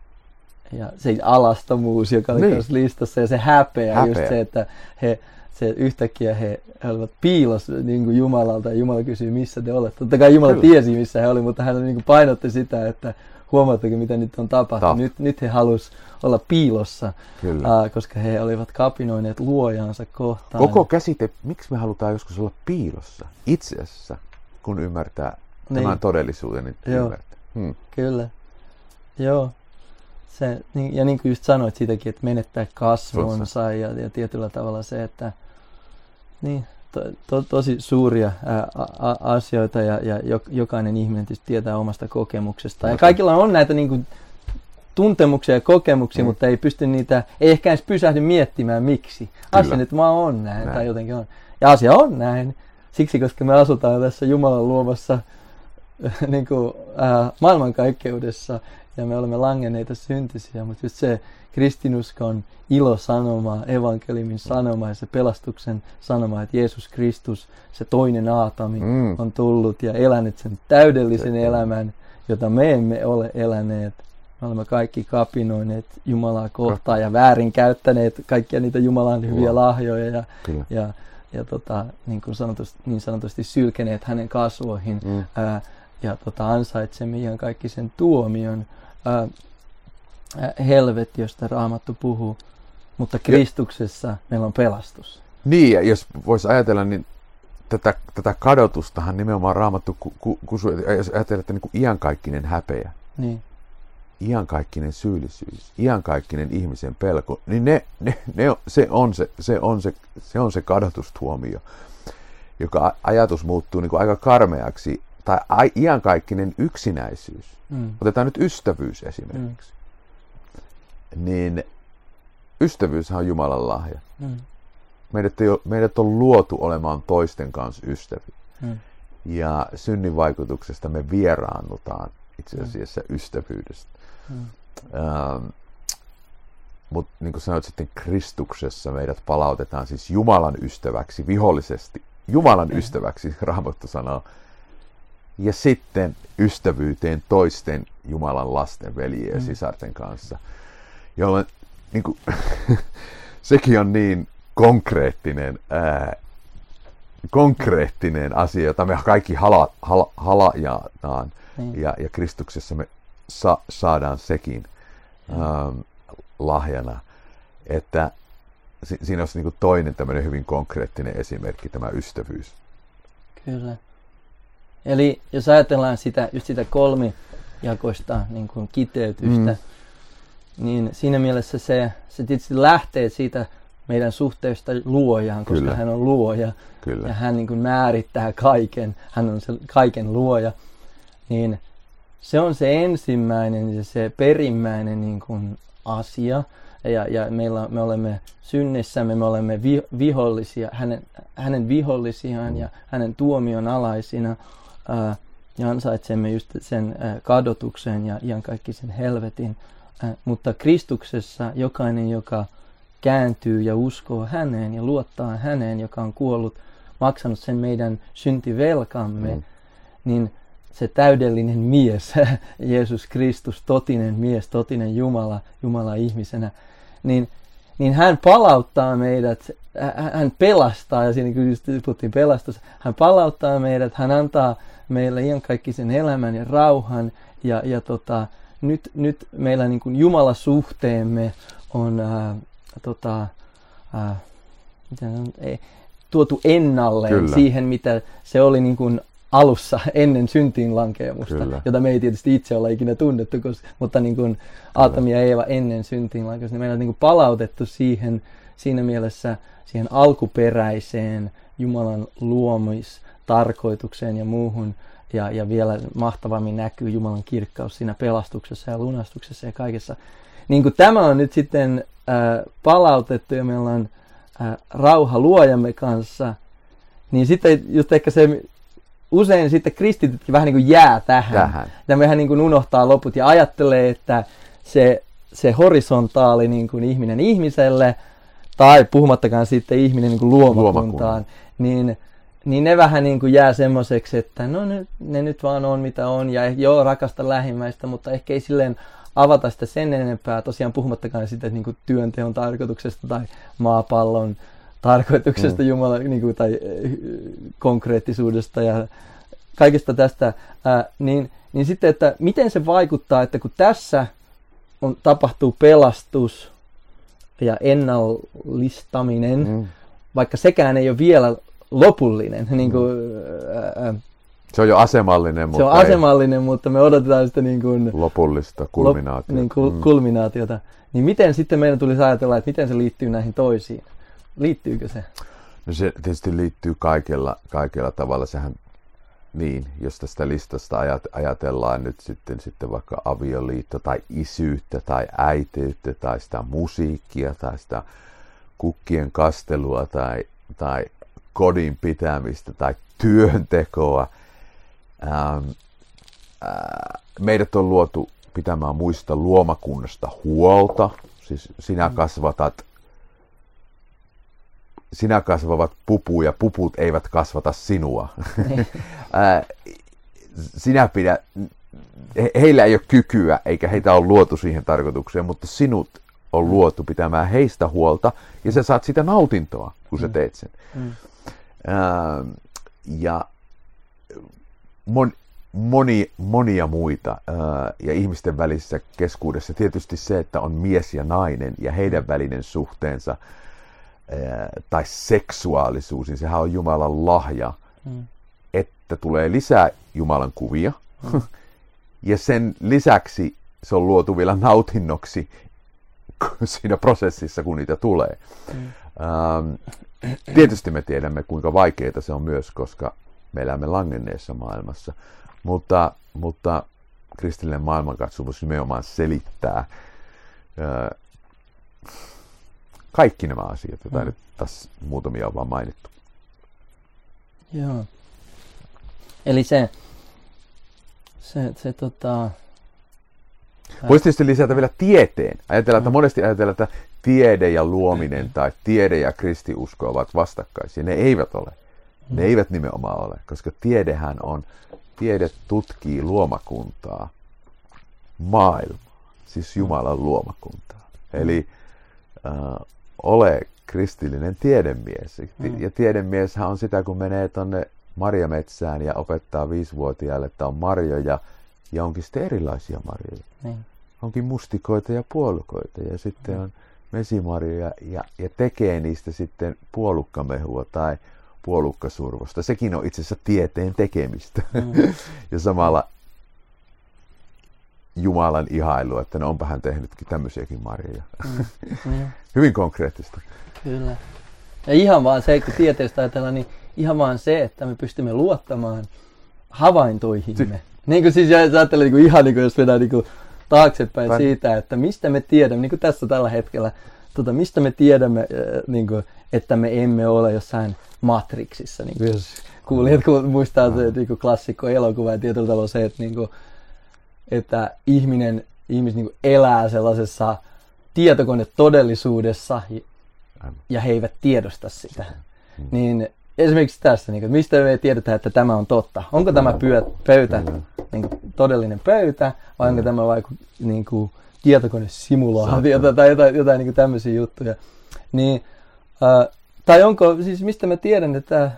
ja se alastomuus, joka oli niin. listassa ja se häpeä, häpeä, just se, että he, se yhtäkkiä he, he olivat piilossa niin kuin Jumalalta ja Jumala kysyi, missä te olette. Totta kai Jumala Kyllä. tiesi, missä he olivat, mutta hän niin kuin painotti sitä, että huomaatteko mitä nyt on tapahtunut. Nyt, nyt he halusivat olla piilossa, Kyllä. koska he olivat kapinoineet luojansa kohtaan. Koko käsite, miksi me halutaan joskus olla piilossa itse asiassa, kun ymmärtää niin. tämän todellisuuden, niin Joo. ymmärtää. Hmm. Kyllä. Joo. Se, niin, ja niin kuin just sanoit siitäkin, että menettää kasvonsa ja, ja tietyllä tavalla se, että niin, to, to, tosi suuria ää, a, asioita ja, ja jokainen ihminen tietysti tietää omasta kokemuksesta. Ja kaikilla on näitä niin kuin, tuntemuksia ja kokemuksia, mm. mutta ei pysty niitä, ei ehkä edes pysähdy miettimään miksi. Asia nyt vaan on näin, näin, tai jotenkin on. Ja asia on näin, siksi koska me asutaan tässä Jumalan luomassa niin kuin, äh, maailmankaikkeudessa ja me olemme langenneita syntisiä, mutta just se kristinuskon ilosanoma, evankeliumin sanoma ja se pelastuksen sanoma, että Jeesus Kristus, se toinen Aatami, mm. on tullut ja elänyt sen täydellisen se elämän, jota me emme ole eläneet. Me olemme kaikki kapinoineet Jumalaa kohtaan ja väärin käyttäneet kaikkia niitä Jumalan hyviä wow. lahjoja ja, ja, ja tota, niin, kuin sanotusti, niin sanotusti sylkeneet hänen kasvoihin mm. ää, ja tota, ansaitsemme ihan kaikki sen tuomion. Ää, helvet, josta Raamattu puhuu, mutta Kristuksessa ja, meillä on pelastus. Niin, ja jos voisi ajatella, niin tätä, tätä kadotustahan nimenomaan Raamattu kusuu, jos ajattelette niin kuin iankaikkinen häpeä, niin. iankaikkinen syyllisyys, iankaikkinen ihmisen pelko, niin ne, ne, ne, se, on se, se, on se, se on se kadotustuomio, joka ajatus muuttuu niin kuin aika karmeaksi, tai iankaikkinen yksinäisyys. Mm. Otetaan nyt ystävyys esimerkiksi. Mm niin ystävyys on Jumalan lahja. Mm. Meidät, ei ole, meidät on luotu olemaan toisten kanssa ystäviä. Mm. Ja synnin vaikutuksesta me vieraannutaan itse mm. asiassa mm. ystävyydestä. Mm. Ähm, Mutta niin kuin sanoit sitten Kristuksessa meidät palautetaan siis Jumalan ystäväksi vihollisesti. Jumalan mm. ystäväksi, Raamattu sanoo. Ja sitten ystävyyteen toisten Jumalan lasten, veljien ja mm. sisarten kanssa, jolloin niin kuin, sekin on niin konkreettinen, ää, konkreettinen asia, jota me kaikki hala, hala, halajataan, mm. ja, ja Kristuksessa me sa, saadaan sekin mm. ähm, lahjana, että si, siinä olisi niin toinen tämmöinen hyvin konkreettinen esimerkki, tämä ystävyys. Kyllä. Eli jos ajatellaan sitä, just sitä kolmijakoista niin kuin kiteytystä, mm. niin siinä mielessä se, se tietysti lähtee siitä meidän suhteesta luojaan, koska Kyllä. hän on luoja Kyllä. ja hän niin kuin määrittää kaiken, hän on se kaiken luoja, niin se on se ensimmäinen ja se perimmäinen niin kuin asia, ja, ja meillä, me olemme synnissämme, me olemme vi, vihollisia, hänen, hänen vihollisiaan mm. ja hänen tuomion alaisina ää, ja ansaitsemme just sen ää, kadotuksen ja ihan kaikki sen helvetin. Ää, mutta Kristuksessa jokainen, joka kääntyy ja uskoo häneen ja luottaa häneen, joka on kuollut, maksanut sen meidän syntivelkamme, mm. niin se täydellinen mies, Jeesus Kristus, totinen mies, totinen Jumala, Jumala ihmisenä, niin, niin hän palauttaa meidät, hän pelastaa, ja siinä kyllä puhuttiin pelastus, hän palauttaa meidät, hän antaa meille iankaikkisen elämän ja rauhan, ja, ja tota, nyt, nyt meillä niin kuin Jumala-suhteemme on ää, tota, ää, ei, tuotu ennalleen Kyllä. siihen, mitä se oli niin kuin alussa ennen syntiin lankeemusta, Kyllä. jota me ei tietysti itse olla ikinä tunnettu, koska, mutta niin kuin Aatami ja Eeva ennen syntiin lankeemusta, niin meillä on niin kuin palautettu siihen, siinä mielessä siihen alkuperäiseen Jumalan luomistarkoitukseen ja muuhun, ja, ja vielä mahtavammin näkyy Jumalan kirkkaus siinä pelastuksessa ja lunastuksessa ja kaikessa. Niin kuin tämä on nyt sitten äh, palautettu ja meillä on äh, rauha luojamme kanssa, niin sitten just ehkä se usein sitten kristitytkin vähän niin kuin jää tähän. tähän. Ja mehän niin kuin unohtaa loput ja ajattelee, että se, se horisontaali niin kuin ihminen ihmiselle, tai puhumattakaan sitten ihminen niin kuin luomakuntaan, niin, niin ne vähän niin kuin jää semmoiseksi, että no ne, ne nyt vaan on mitä on, ja joo rakasta lähimmäistä, mutta ehkä ei silleen avata sitä sen enempää, tosiaan puhumattakaan sitten niin kuin työnteon tarkoituksesta tai maapallon tarkoituksesta mm. Jumala, niin kuin, tai äh, konkreettisuudesta ja kaikesta tästä, ää, niin, niin sitten, että miten se vaikuttaa, että kun tässä on, tapahtuu pelastus ja ennallistaminen, mm. vaikka sekään ei ole vielä lopullinen, niin kuin, ää, se on jo asemallinen, mutta Se on asemallinen, ei... mutta me odotetaan sitä niin kuin lopullista kulminaatiota. Lop, niin, kul, mm. kulminaatiota. Niin miten sitten meidän tulisi ajatella, että miten se liittyy näihin toisiin? Liittyykö se? No se tietysti liittyy kaikella, kaikella tavalla. Sehän niin, jos tästä listasta ajatellaan nyt sitten, sitten vaikka avioliitto tai isyyttä tai äitiyttä tai sitä musiikkia tai sitä kukkien kastelua tai, tai kodin pitämistä tai työntekoa. Ähm, äh, meidät on luotu pitämään muista luomakunnasta huolta. Siis sinä kasvatat sinä kasvavat pupu ja puput eivät kasvata sinua. Niin. sinä pidä, heillä ei ole kykyä eikä heitä ole luotu siihen tarkoitukseen, mutta sinut on luotu pitämään heistä huolta ja sä saat sitä nautintoa, kun sä mm. teet sen. Mm. ja mon, moni, monia muita ja ihmisten välissä keskuudessa tietysti se, että on mies ja nainen ja heidän välinen suhteensa – tai seksuaalisuus, niin sehän on Jumalan lahja, mm. että tulee lisää Jumalan kuvia. Mm. ja sen lisäksi se on luotu vielä nautinnoksi siinä prosessissa, kun niitä tulee. Mm. Ähm, tietysti me tiedämme, kuinka vaikeaa se on myös, koska me elämme langenneessa maailmassa. Mutta, mutta kristillinen maailmankatsomus nimenomaan selittää äh, kaikki nämä asiat, joita mm. nyt tässä muutamia on vaan mainittu. Joo. Eli se, se, se tota... Voisi tietysti lisätä vielä tieteen. Ajatellaan, että mm. monesti ajatellaan, että tiede ja luominen tai tiede ja kristiusko ovat vastakkaisia. Ne eivät ole. Ne mm. eivät nimenomaan ole, koska tiedehän on tiede tutkii luomakuntaa, maailmaa, siis Jumalan luomakuntaa. Eli äh, ole kristillinen tiedemies. Mm. Ja tiedemieshän on sitä, kun menee tuonne marjametsään ja opettaa viisivuotiaille, että on marjoja ja onkin sitten erilaisia marjoja. Niin. Onkin mustikoita ja puolukoita ja sitten mm. on mesimarjoja ja, ja tekee niistä sitten puolukkamehua tai puolukkasurvosta. Sekin on itse asiassa tieteen tekemistä. Mm. ja samalla Jumalan ihailu, että ne onpa hän tehnytkin tämmöisiäkin marjoja. Mm. Mm. Hyvin konkreettista. Kyllä. Ja ihan vaan se, kun tieteestä ajatellaan, niin ihan vaan se, että me pystymme luottamaan havaintoihimme. Si- niin kuin siis jos ajattelee niin kuin ihan niin kuin jos mennään niin kuin taaksepäin Tän... siitä, että mistä me tiedämme, niin kuin tässä tällä hetkellä, tota, mistä me tiedämme, äh, niin kuin, että me emme ole jossain Matrixissa. Niin kuin jos kuulijat kun muistaa se niin kuin klassikko elokuva ja tietyllä tavalla se, että, niin kuin, että ihminen, ihmis niin elää sellaisessa tietokonetodellisuudessa ja he eivät tiedosta sitä. Mm. Niin esimerkiksi tässä, niin kuin, mistä me tiedetään, että tämä on totta? Onko tämä pyö, pöytä niin kuin, todellinen pöytä vai onko tämä vaikka niin kuin, tietokonesimulaatio tai jotain, jotain niin kuin tämmöisiä juttuja? Niin, äh, tai onko, siis mistä mä tiedän, että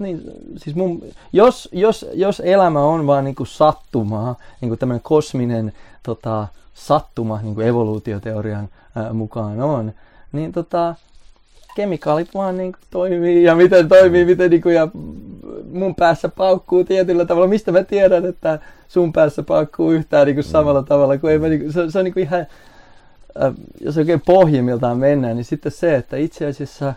niin, siis mun, jos, jos, jos elämä on vaan niin kuin sattumaa, niin kuin tämmöinen kosminen tota, sattuma, niin kuin evoluutioteorian ää, mukaan on, niin tota, kemikaalit vaan niin kuin toimii ja miten toimii, miten niin kuin, ja mun päässä paukkuu tietyllä tavalla. Mistä mä tiedän, että sun päässä paukkuu yhtään niin kuin mm. samalla tavalla, kun ei mä, niin kuin, se, se on niin kuin ihan, äh, jos oikein pohjimmiltaan mennään, niin sitten se, että itse asiassa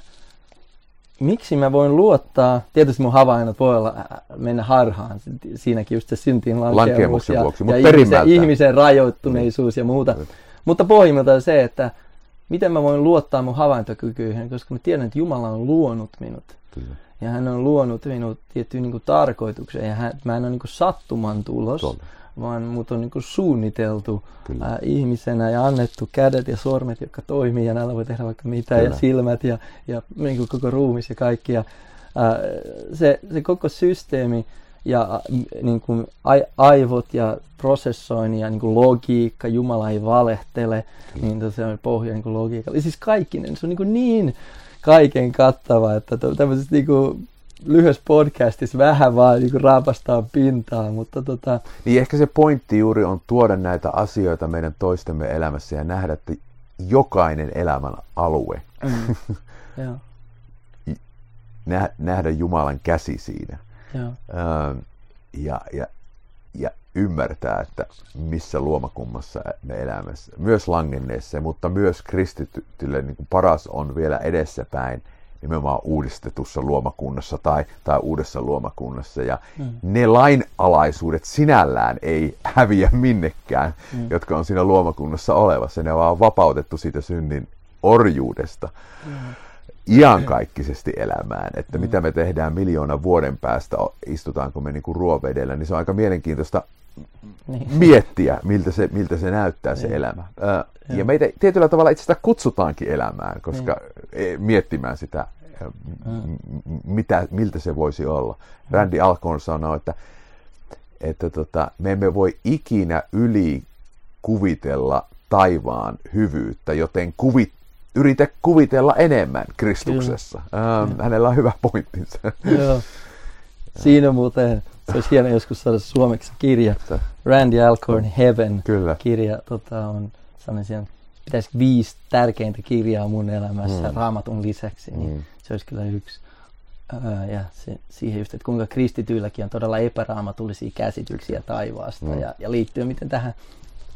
miksi mä voin luottaa, tietysti mun havainnot voi olla äh, mennä harhaan, siinäkin just se syntiin lankeamus ja, vuoksi, ja ihmisen, ihmisen rajoittuneisuus ja muuta. Mutta pohjimmiltaan se, että miten mä voin luottaa mun havaintokykyihin, koska mä tiedän, että Jumala on luonut minut. Kyllä. Ja hän on luonut minut tiettyyn niin tarkoitukseen. Ja hän, mä en ole niin sattuman tulos, Tuolle. Vaan mut on niin suunniteltu ää, ihmisenä ja annettu kädet ja sormet, jotka toimii. Ja näillä voi tehdä vaikka mitä. Kyllä. Ja silmät ja, ja niin kuin koko ruumis ja kaikki. Ja, ää, se, se koko systeemi ja niin kuin aivot ja prosessointi ja niin kuin logiikka, Jumala ei valehtele, mm. niin se on pohja niin kuin logiikka. Siis kaikkinen, se on niin, kuin niin kaiken kattava, että tämmöisessä niin kuin lyhyessä podcastissa vähän vaan niin raapastaa pintaa, mutta tota... Niin ehkä se pointti juuri on tuoda näitä asioita meidän toistemme elämässä ja nähdä, että jokainen elämän alue, mm. nähdä Jumalan käsi siinä. Öö, ja, ja, ja ymmärtää, että missä luomakummassa me elämme. Myös langenneessa, mutta myös kristitylle niin kuin paras on vielä edessäpäin nimenomaan uudistetussa luomakunnassa tai, tai uudessa luomakunnassa. Ja mm. ne lainalaisuudet sinällään ei häviä minnekään, mm. jotka on siinä luomakunnassa olevassa. Ne on vaan vapautettu siitä synnin orjuudesta. Mm iankaikkisesti elämään, että mm. mitä me tehdään miljoona vuoden päästä, istutaanko me niin kuin ruovedellä, niin se on aika mielenkiintoista niin. miettiä, miltä se, miltä se näyttää se niin. elämä. Ää, ja meitä tietyllä tavalla itse asiassa kutsutaankin elämään, koska niin. miettimään sitä, mm. mitä, miltä se voisi olla. Mm. Randy Alcorn sanoo, että, että tota, me emme voi ikinä yli kuvitella taivaan hyvyyttä, joten kuvit, yritä kuvitella enemmän Kristuksessa. Ähm, hänellä on hyvä pointtinsa. Joo. Siinä muuten, se olisi hieno joskus saada suomeksi kirja. Randy Alcorn Heaven kyllä. kirja tota, on sellaisia, pitäisi viisi tärkeintä kirjaa mun elämässä mm. raamatun lisäksi, niin mm. se olisi kyllä yksi. Ja se, siihen just, että kuinka kristityilläkin on todella epäraamatullisia käsityksiä taivaasta mm. ja, ja liittyen miten tähän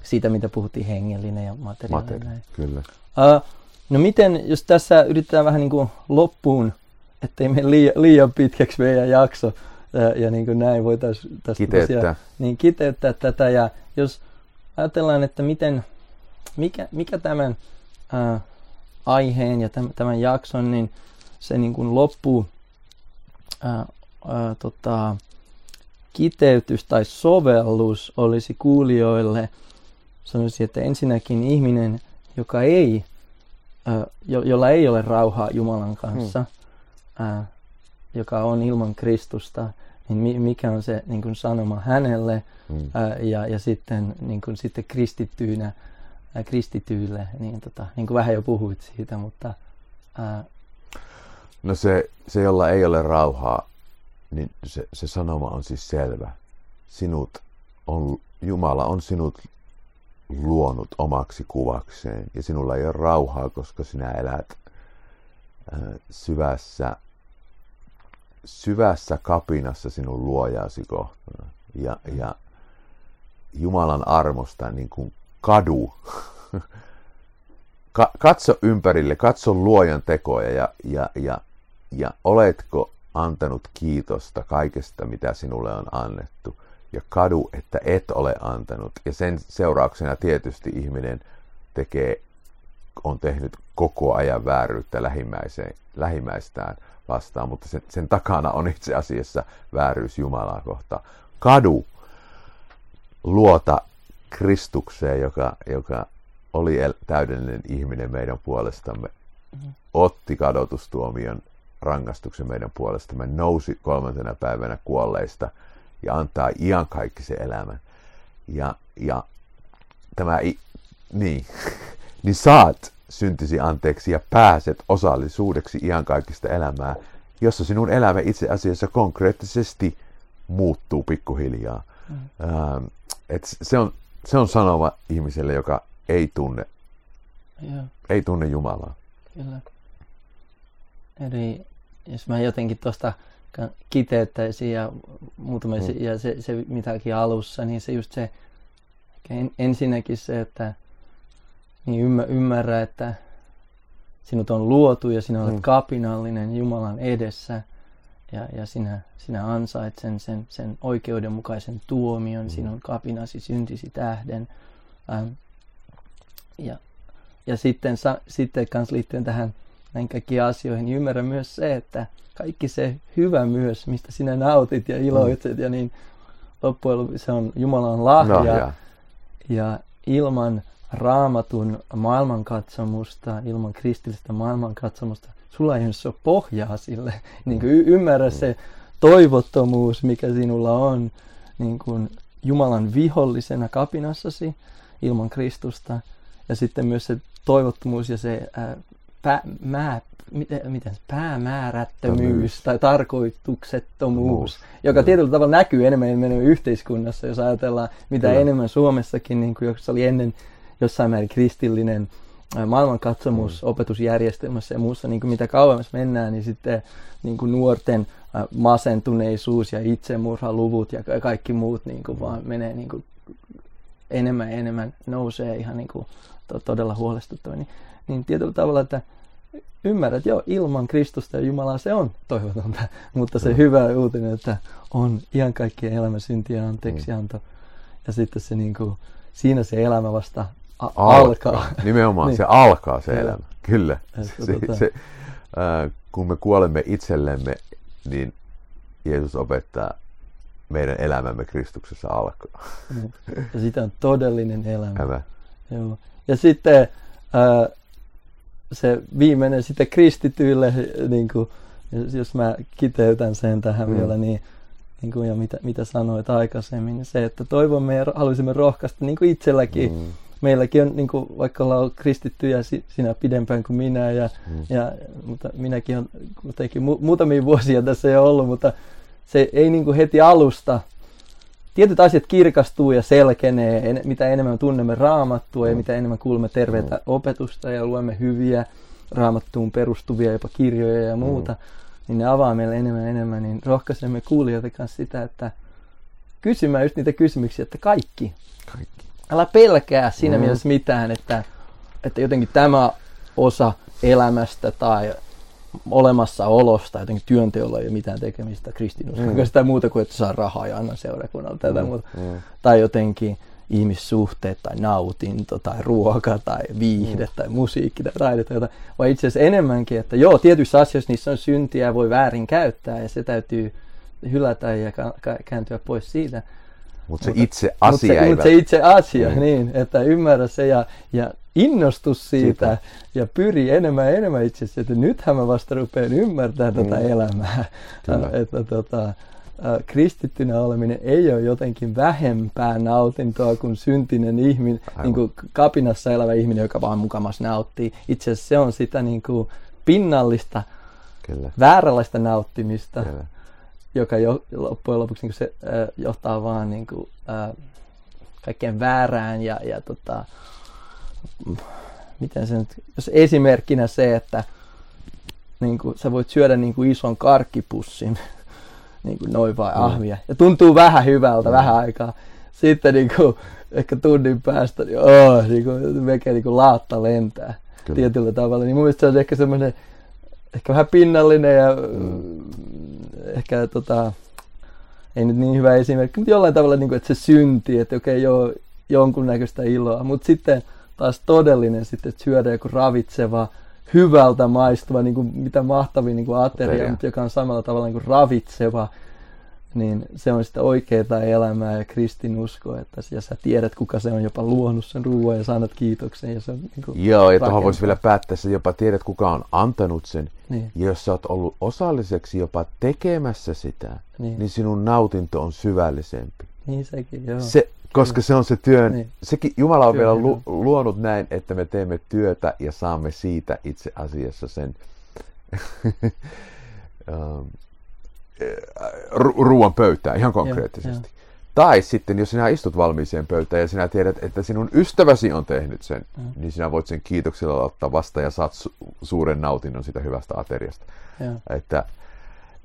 siitä, mitä puhuttiin, hengellinen ja materiaalinen. Materi, kyllä. Uh, No miten, jos tässä yritetään vähän niin kuin loppuun, ettei mene liian, liian pitkäksi meidän jakso, ja, ja niin kuin näin voitaisiin tästä kiteyttää. Tosiaan, niin kiteyttää tätä, ja jos ajatellaan, että miten, mikä, mikä tämän ää, aiheen ja tämän, tämän jakson, niin se niin kuin loppuu ää, ää, tota, kiteytys tai sovellus olisi kuulijoille, sanoisin, että ensinnäkin ihminen, joka ei jo, jolla ei ole rauhaa Jumalan kanssa, hmm. ää, joka on ilman Kristusta, niin mikä on se niin kuin sanoma hänelle mm. ää, ja, ja sitten, niin kuin, sitten kristittyynä, ää, kristityille, niin, tota, niin kuin vähän jo puhuit siitä, mutta... Ää, no se, se, jolla ei ole rauhaa, niin se, se sanoma on siis selvä. Sinut on, Jumala on sinut luonut omaksi kuvakseen ja sinulla ei ole rauhaa, koska sinä elät syvässä, syvässä kapinassa sinun luojaasi kohtaan. Ja, ja Jumalan armosta niin kuin kadu. Ka- katso ympärille, katso luojan tekoja ja, ja, ja, ja oletko antanut kiitosta kaikesta, mitä sinulle on annettu – ja kadu, että et ole antanut. Ja sen seurauksena tietysti ihminen tekee, on tehnyt koko ajan vääryyttä lähimmäiseen, lähimmäistään vastaan, mutta sen, sen takana on itse asiassa vääryys Jumalaa kohtaan. Kadu, luota Kristukseen, joka, joka oli täydellinen ihminen meidän puolestamme, mm-hmm. otti kadotustuomion rangaistuksen meidän puolestamme, nousi kolmantena päivänä kuolleista – ja antaa iankaikkisen elämän. Ja, ja tämä, niin, niin saat syntisi anteeksi ja pääset osallisuudeksi iankaikkista elämää, jossa sinun elämä itse asiassa konkreettisesti muuttuu pikkuhiljaa. Mm. Ähm, et se, on, se on sanoma ihmiselle, joka ei tunne, yeah. ei tunne Jumalaa. Kyllä. Eli jos mä jotenkin tuosta kiteyttäisin ja muutama, mm. ja se, se mitäkin alussa, niin se just se, en, ensinnäkin se, että niin ymmär, ymmärrä, että sinut on luotu ja sinä olet mm. kapinallinen Jumalan edessä ja, ja sinä, sinä ansait sen, sen, sen oikeudenmukaisen tuomion mm. sinun kapinasi syntisi tähden. Ähm, ja, ja sitten, sa, sitten kans liittyen tähän näin kaikkiin asioihin, niin ymmärrä myös se, että kaikki se hyvä myös, mistä sinä nautit ja iloitset mm. ja niin loppujen lopuksi se on Jumalan lahja. No, yeah. Ja ilman raamatun maailmankatsomusta, ilman kristillistä maailmankatsomusta, sulla ei ole pohjaa sille. Niin kuin y- ymmärrä se toivottomuus, mikä sinulla on niin kuin Jumalan vihollisena kapinassasi ilman Kristusta. Ja sitten myös se toivottomuus ja se ää, pä, mä, miten, miten, päämäärättömyys tai tarkoituksettomuus, joka tietyllä tavalla näkyy enemmän meidän yhteiskunnassa, jos ajatellaan mitä Kyllä. enemmän Suomessakin, niin kuin jos oli ennen jossain määrin kristillinen maailmankatsomus mm. opetusjärjestelmässä ja muussa, niin kuin mitä kauemmas mennään, niin sitten niin kuin nuorten masentuneisuus ja itsemurhaluvut ja kaikki muut niin kuin vaan menee niin kuin enemmän ja enemmän nousee ihan niin kuin to- todella huolestuttava. Niin, niin tietyllä tavalla, että ymmärrät, joo, ilman Kristusta ja Jumalaa se on toivotonta, mutta se mm. hyvä uutinen, että on ihan kaikkien elämän syntiä anteeksianto. Mm. Ja sitten se niin kuin, siinä se elämä vasta a- alkaa. alkaa. Nimenomaan, niin. se alkaa se elämä, kyllä. Se, tota... se, äh, kun me kuolemme itsellemme, niin Jeesus opettaa meidän elämämme Kristuksessa alkaa. Niin. Ja sitä on todellinen elämä. Joo. Ja sitten äh, se viimeinen sitten kristityille, niin kuin, jos mä kiteytän sen tähän mm. vielä, niin, niin kuin, ja mitä, mitä sanoit aikaisemmin, niin se, että toivomme ja haluaisimme rohkaista niin kuin itselläkin. Mm. Meilläkin on, niin kuin, vaikka ollaan kristittyjä sinä pidempään kuin minä, ja, mm. ja, mutta minäkin olen kuitenkin mu- muutamia vuosia tässä jo ollut, mutta se ei niin kuin heti alusta tietyt asiat kirkastuu ja selkenee, en, mitä enemmän tunnemme raamattua mm. ja mitä enemmän kuulemme terveitä mm. opetusta ja luemme hyviä raamattuun perustuvia jopa kirjoja ja muuta, mm. niin ne avaa meille enemmän ja enemmän, niin rohkaisemme kuulijoita kanssa sitä, että kysymään just niitä kysymyksiä, että kaikki. kaikki. Älä pelkää siinä mm. mielessä mitään, että, että jotenkin tämä osa elämästä tai olemassaolosta, jotenkin työnteolla ei ole mitään tekemistä kristinuskon mm. sitä muuta kuin, että saa rahaa ja anna seurakunnalle tätä mm. muuta. Mm. Tai jotenkin ihmissuhteet tai nautinto tai ruoka tai viihde mm. tai musiikki tai taide tai jotain. Vai itse asiassa enemmänkin, että joo, tietyissä asioissa niissä on syntiä ja voi väärin käyttää ja se täytyy hylätä ja kääntyä pois siitä. Mutta se itse asia mut se, mut se itse asia, mm. niin, että ymmärrä se ja, ja innostus siitä, siitä ja pyri enemmän ja enemmän itse asiassa, että nythän mä vasta rupean ymmärtämään mm. tätä elämää. että, tota, kristittynä oleminen ei ole jotenkin vähempää nautintoa kuin syntinen ihminen, niin kuin kapinassa elävä ihminen, joka vaan mukamas nauttii. Itse asiassa se on sitä niin kuin pinnallista, Kyllä. vääränlaista nauttimista, Kyllä. Joka jo, loppujen lopuksi niin se äh, johtaa vaan niin kuin, äh, kaikkeen väärään ja, ja tota, miten se nyt, jos esimerkkinä se, että niin kuin, sä voit syödä niin kuin ison karkkipussin, niin kuin noin vai mm. ahvia, ja tuntuu vähän hyvältä mm. vähän aikaa. Sitten niin kuin, ehkä tunnin päästä, niin, oh, niin kuin, melkein niin kuin laatta lentää Kyllä. tietyllä tavalla. Niin mun mielestä se on ehkä semmoinen, ehkä vähän pinnallinen ja mm. Ehkä tota, ei nyt niin hyvä esimerkki, mutta jollain tavalla, niin kuin, että se synti, että okei, joo, jonkunnäköistä iloa. Mutta sitten taas todellinen sitten, että syödä joku ravitseva, hyvältä maistuva, niin kuin mitä mahtavin niin kuin ateria, Ateria. mutta joka on samalla tavalla niin kuin ravitseva, niin se on sitä oikeaa elämää ja kristinusko, että ja sä tiedät, kuka se on jopa luonut sen ruoan ja sanat kiitoksen. Ja se on, niin kuin Joo, ja tuohon voisi vielä päättää, että jopa tiedät, kuka on antanut sen. Niin. Ja jos sä oot ollut osalliseksi jopa tekemässä sitä, niin, niin sinun nautinto on syvällisempi. Niin sekin, joo. Se, koska se on se työn, niin. sekin Jumala on Työ, vielä lu, luonut näin, että me teemme työtä ja saamme siitä itse asiassa sen ru- ruoan pöytään ihan konkreettisesti. Joo, Tai sitten, jos sinä istut valmiiseen pöytään ja sinä tiedät, että sinun ystäväsi on tehnyt sen, mm. niin sinä voit sen kiitoksella ottaa vastaan ja saat su- suuren nautinnon sitä hyvästä ateriasta. Joo. Että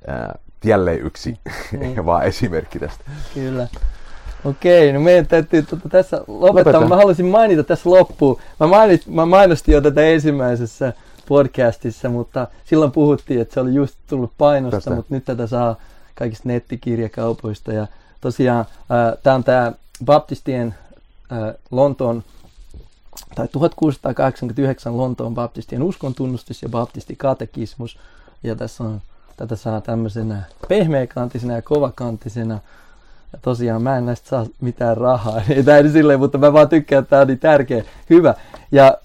äh, jälleen yksi niin. vaan esimerkki tästä. Kyllä. Okei, no meidän täytyy tuota, tässä lopettaa. Lopeta. Mä haluaisin mainita tässä loppuun. Mä, mainit, mä mainostin jo tätä ensimmäisessä podcastissa, mutta silloin puhuttiin, että se oli just tullut painosta, Tästä. mutta nyt tätä saa kaikista nettikirjakaupoista. Ja tosiaan äh, tämä on tämä baptistien äh, Lontoon tai 1689 Lontoon baptistien uskontunnustus ja baptistikatekismus. Ja tässä on, tätä saa tämmöisenä pehmeäkantisena ja kovakantisena ja tosiaan mä en näistä saa mitään rahaa, ei tämä silleen, mutta mä vaan tykkään, että tämä on niin tärkeä, hyvä. Ja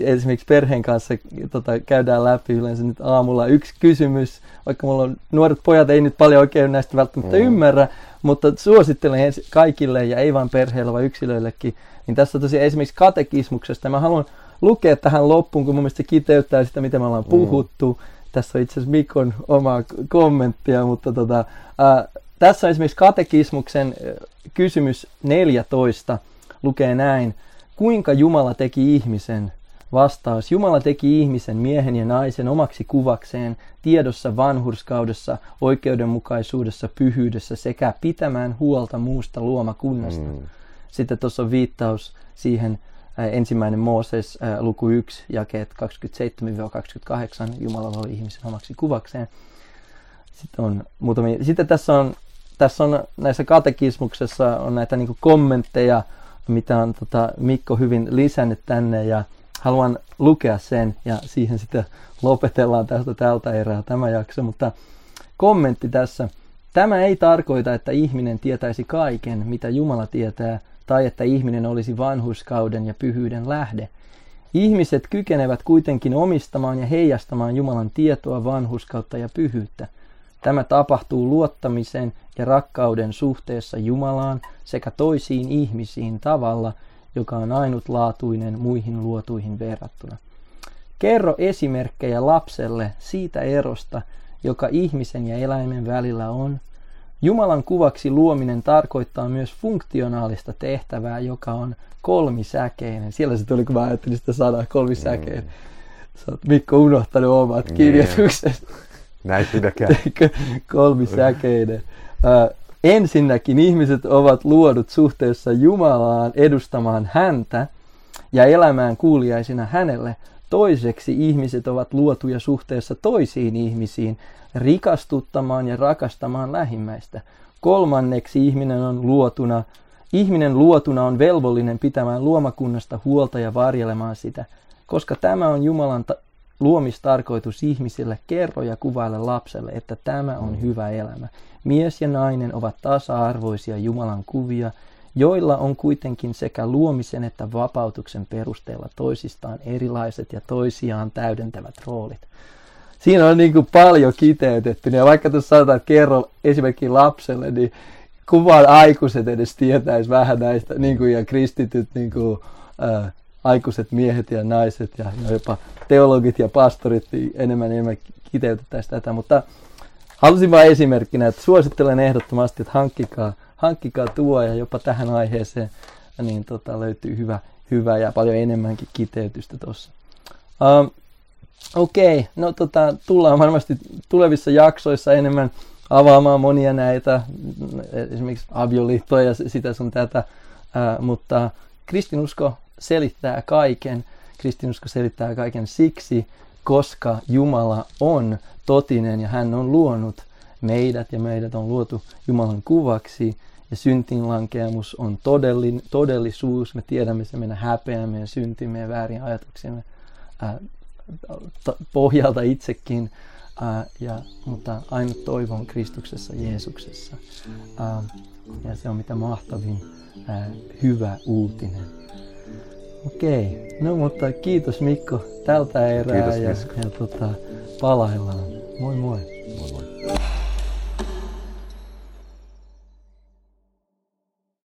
esimerkiksi perheen kanssa tota, käydään läpi yleensä nyt aamulla yksi kysymys, vaikka mulla on nuoret pojat, ei nyt paljon oikein näistä välttämättä mm. ymmärrä, mutta suosittelen kaikille ja ei vain perheelle, vaan yksilöillekin. Niin tässä on tosiaan esimerkiksi katekismuksesta. Mä haluan lukea tähän loppuun, kun mun mielestä se kiteyttää sitä, mitä me ollaan mm. puhuttu. Tässä on itse asiassa Mikon oma kommenttia, mutta tota, äh, tässä on esimerkiksi katekismuksen kysymys 14 lukee näin. Kuinka Jumala teki ihmisen? Vastaus. Jumala teki ihmisen, miehen ja naisen omaksi kuvakseen, tiedossa vanhurskaudessa, oikeudenmukaisuudessa, pyhyydessä sekä pitämään huolta muusta luomakunnasta. Mm. Sitten tuossa on viittaus siihen ensimmäinen Mooses luku 1, jakeet 27-28. Jumala oli ihmisen omaksi kuvakseen. Sitten, on muutamia. Sitten tässä on tässä on näissä katekismuksessa on näitä niin kommentteja, mitä on tota, Mikko hyvin lisännyt tänne ja haluan lukea sen ja siihen sitten lopetellaan tästä tältä erää tämä jakso, mutta kommentti tässä. Tämä ei tarkoita, että ihminen tietäisi kaiken, mitä Jumala tietää, tai että ihminen olisi vanhuskauden ja pyhyyden lähde. Ihmiset kykenevät kuitenkin omistamaan ja heijastamaan Jumalan tietoa, vanhuskautta ja pyhyyttä – Tämä tapahtuu luottamisen ja rakkauden suhteessa Jumalaan sekä toisiin ihmisiin tavalla, joka on ainutlaatuinen muihin luotuihin verrattuna. Kerro esimerkkejä lapselle siitä erosta, joka ihmisen ja eläimen välillä on. Jumalan kuvaksi luominen tarkoittaa myös funktionaalista tehtävää, joka on kolmisäkeinen. Siellä se tuli, kun mä ajattelin sitä sanaa kolmisäkeinen. Mm. Sä oot Mikko unohtanut omat mm. kirjoitukset. Näin pidäkään. Kolmisäkeinen. Äh, ensinnäkin ihmiset ovat luodut suhteessa Jumalaan edustamaan häntä ja elämään kuuliaisina hänelle. Toiseksi ihmiset ovat luotuja suhteessa toisiin ihmisiin, rikastuttamaan ja rakastamaan lähimmäistä. Kolmanneksi ihminen on luotuna, ihminen luotuna on velvollinen pitämään luomakunnasta huolta ja varjelemaan sitä. Koska tämä on Jumalan ta- luomistarkoitus ihmisille, kerro ja kuvaile lapselle, että tämä on hyvä elämä. Mies ja nainen ovat tasa-arvoisia Jumalan kuvia, joilla on kuitenkin sekä luomisen että vapautuksen perusteella toisistaan erilaiset ja toisiaan täydentävät roolit. siinä on niin kuin paljon kiteytetty. Ja vaikka tuossa sanotaan, että kerro esimerkiksi lapselle, niin kuvan aikuiset edes tietäisi vähän näistä, niin kuin, ja kristityt niin kuin, ää, aikuiset miehet ja naiset ja jopa teologit ja pastorit niin enemmän enemmän kiteytettäisiin tätä. Mutta halusin vain esimerkkinä, että suosittelen ehdottomasti, että hankkikaa, hankkikaa tuo ja jopa tähän aiheeseen niin tota, löytyy hyvä, hyvä ja paljon enemmänkin kiteytystä tuossa. Um, Okei, okay. no tota, tullaan varmasti tulevissa jaksoissa enemmän avaamaan monia näitä, esimerkiksi avioliittoa ja sitä sun tätä, ää, mutta kristinusko selittää kaiken. Kristinusko selittää kaiken siksi, koska Jumala on totinen ja hän on luonut meidät ja meidät on luotu Jumalan kuvaksi ja syntinlankeamus on todellin, todellisuus. Me tiedämme se meidän häpeämme ja syntimme ja väärin ajatuksiemme ää, pohjalta itsekin. Ää, ja, mutta ainut toivo on Kristuksessa, Jeesuksessa. Ää, ja se on mitä mahtavin ää, hyvä uutinen. Okei, no mutta kiitos Mikko tältä erää kiitos, ja, ja tota, palaillaan. Moi moi. Moi moi.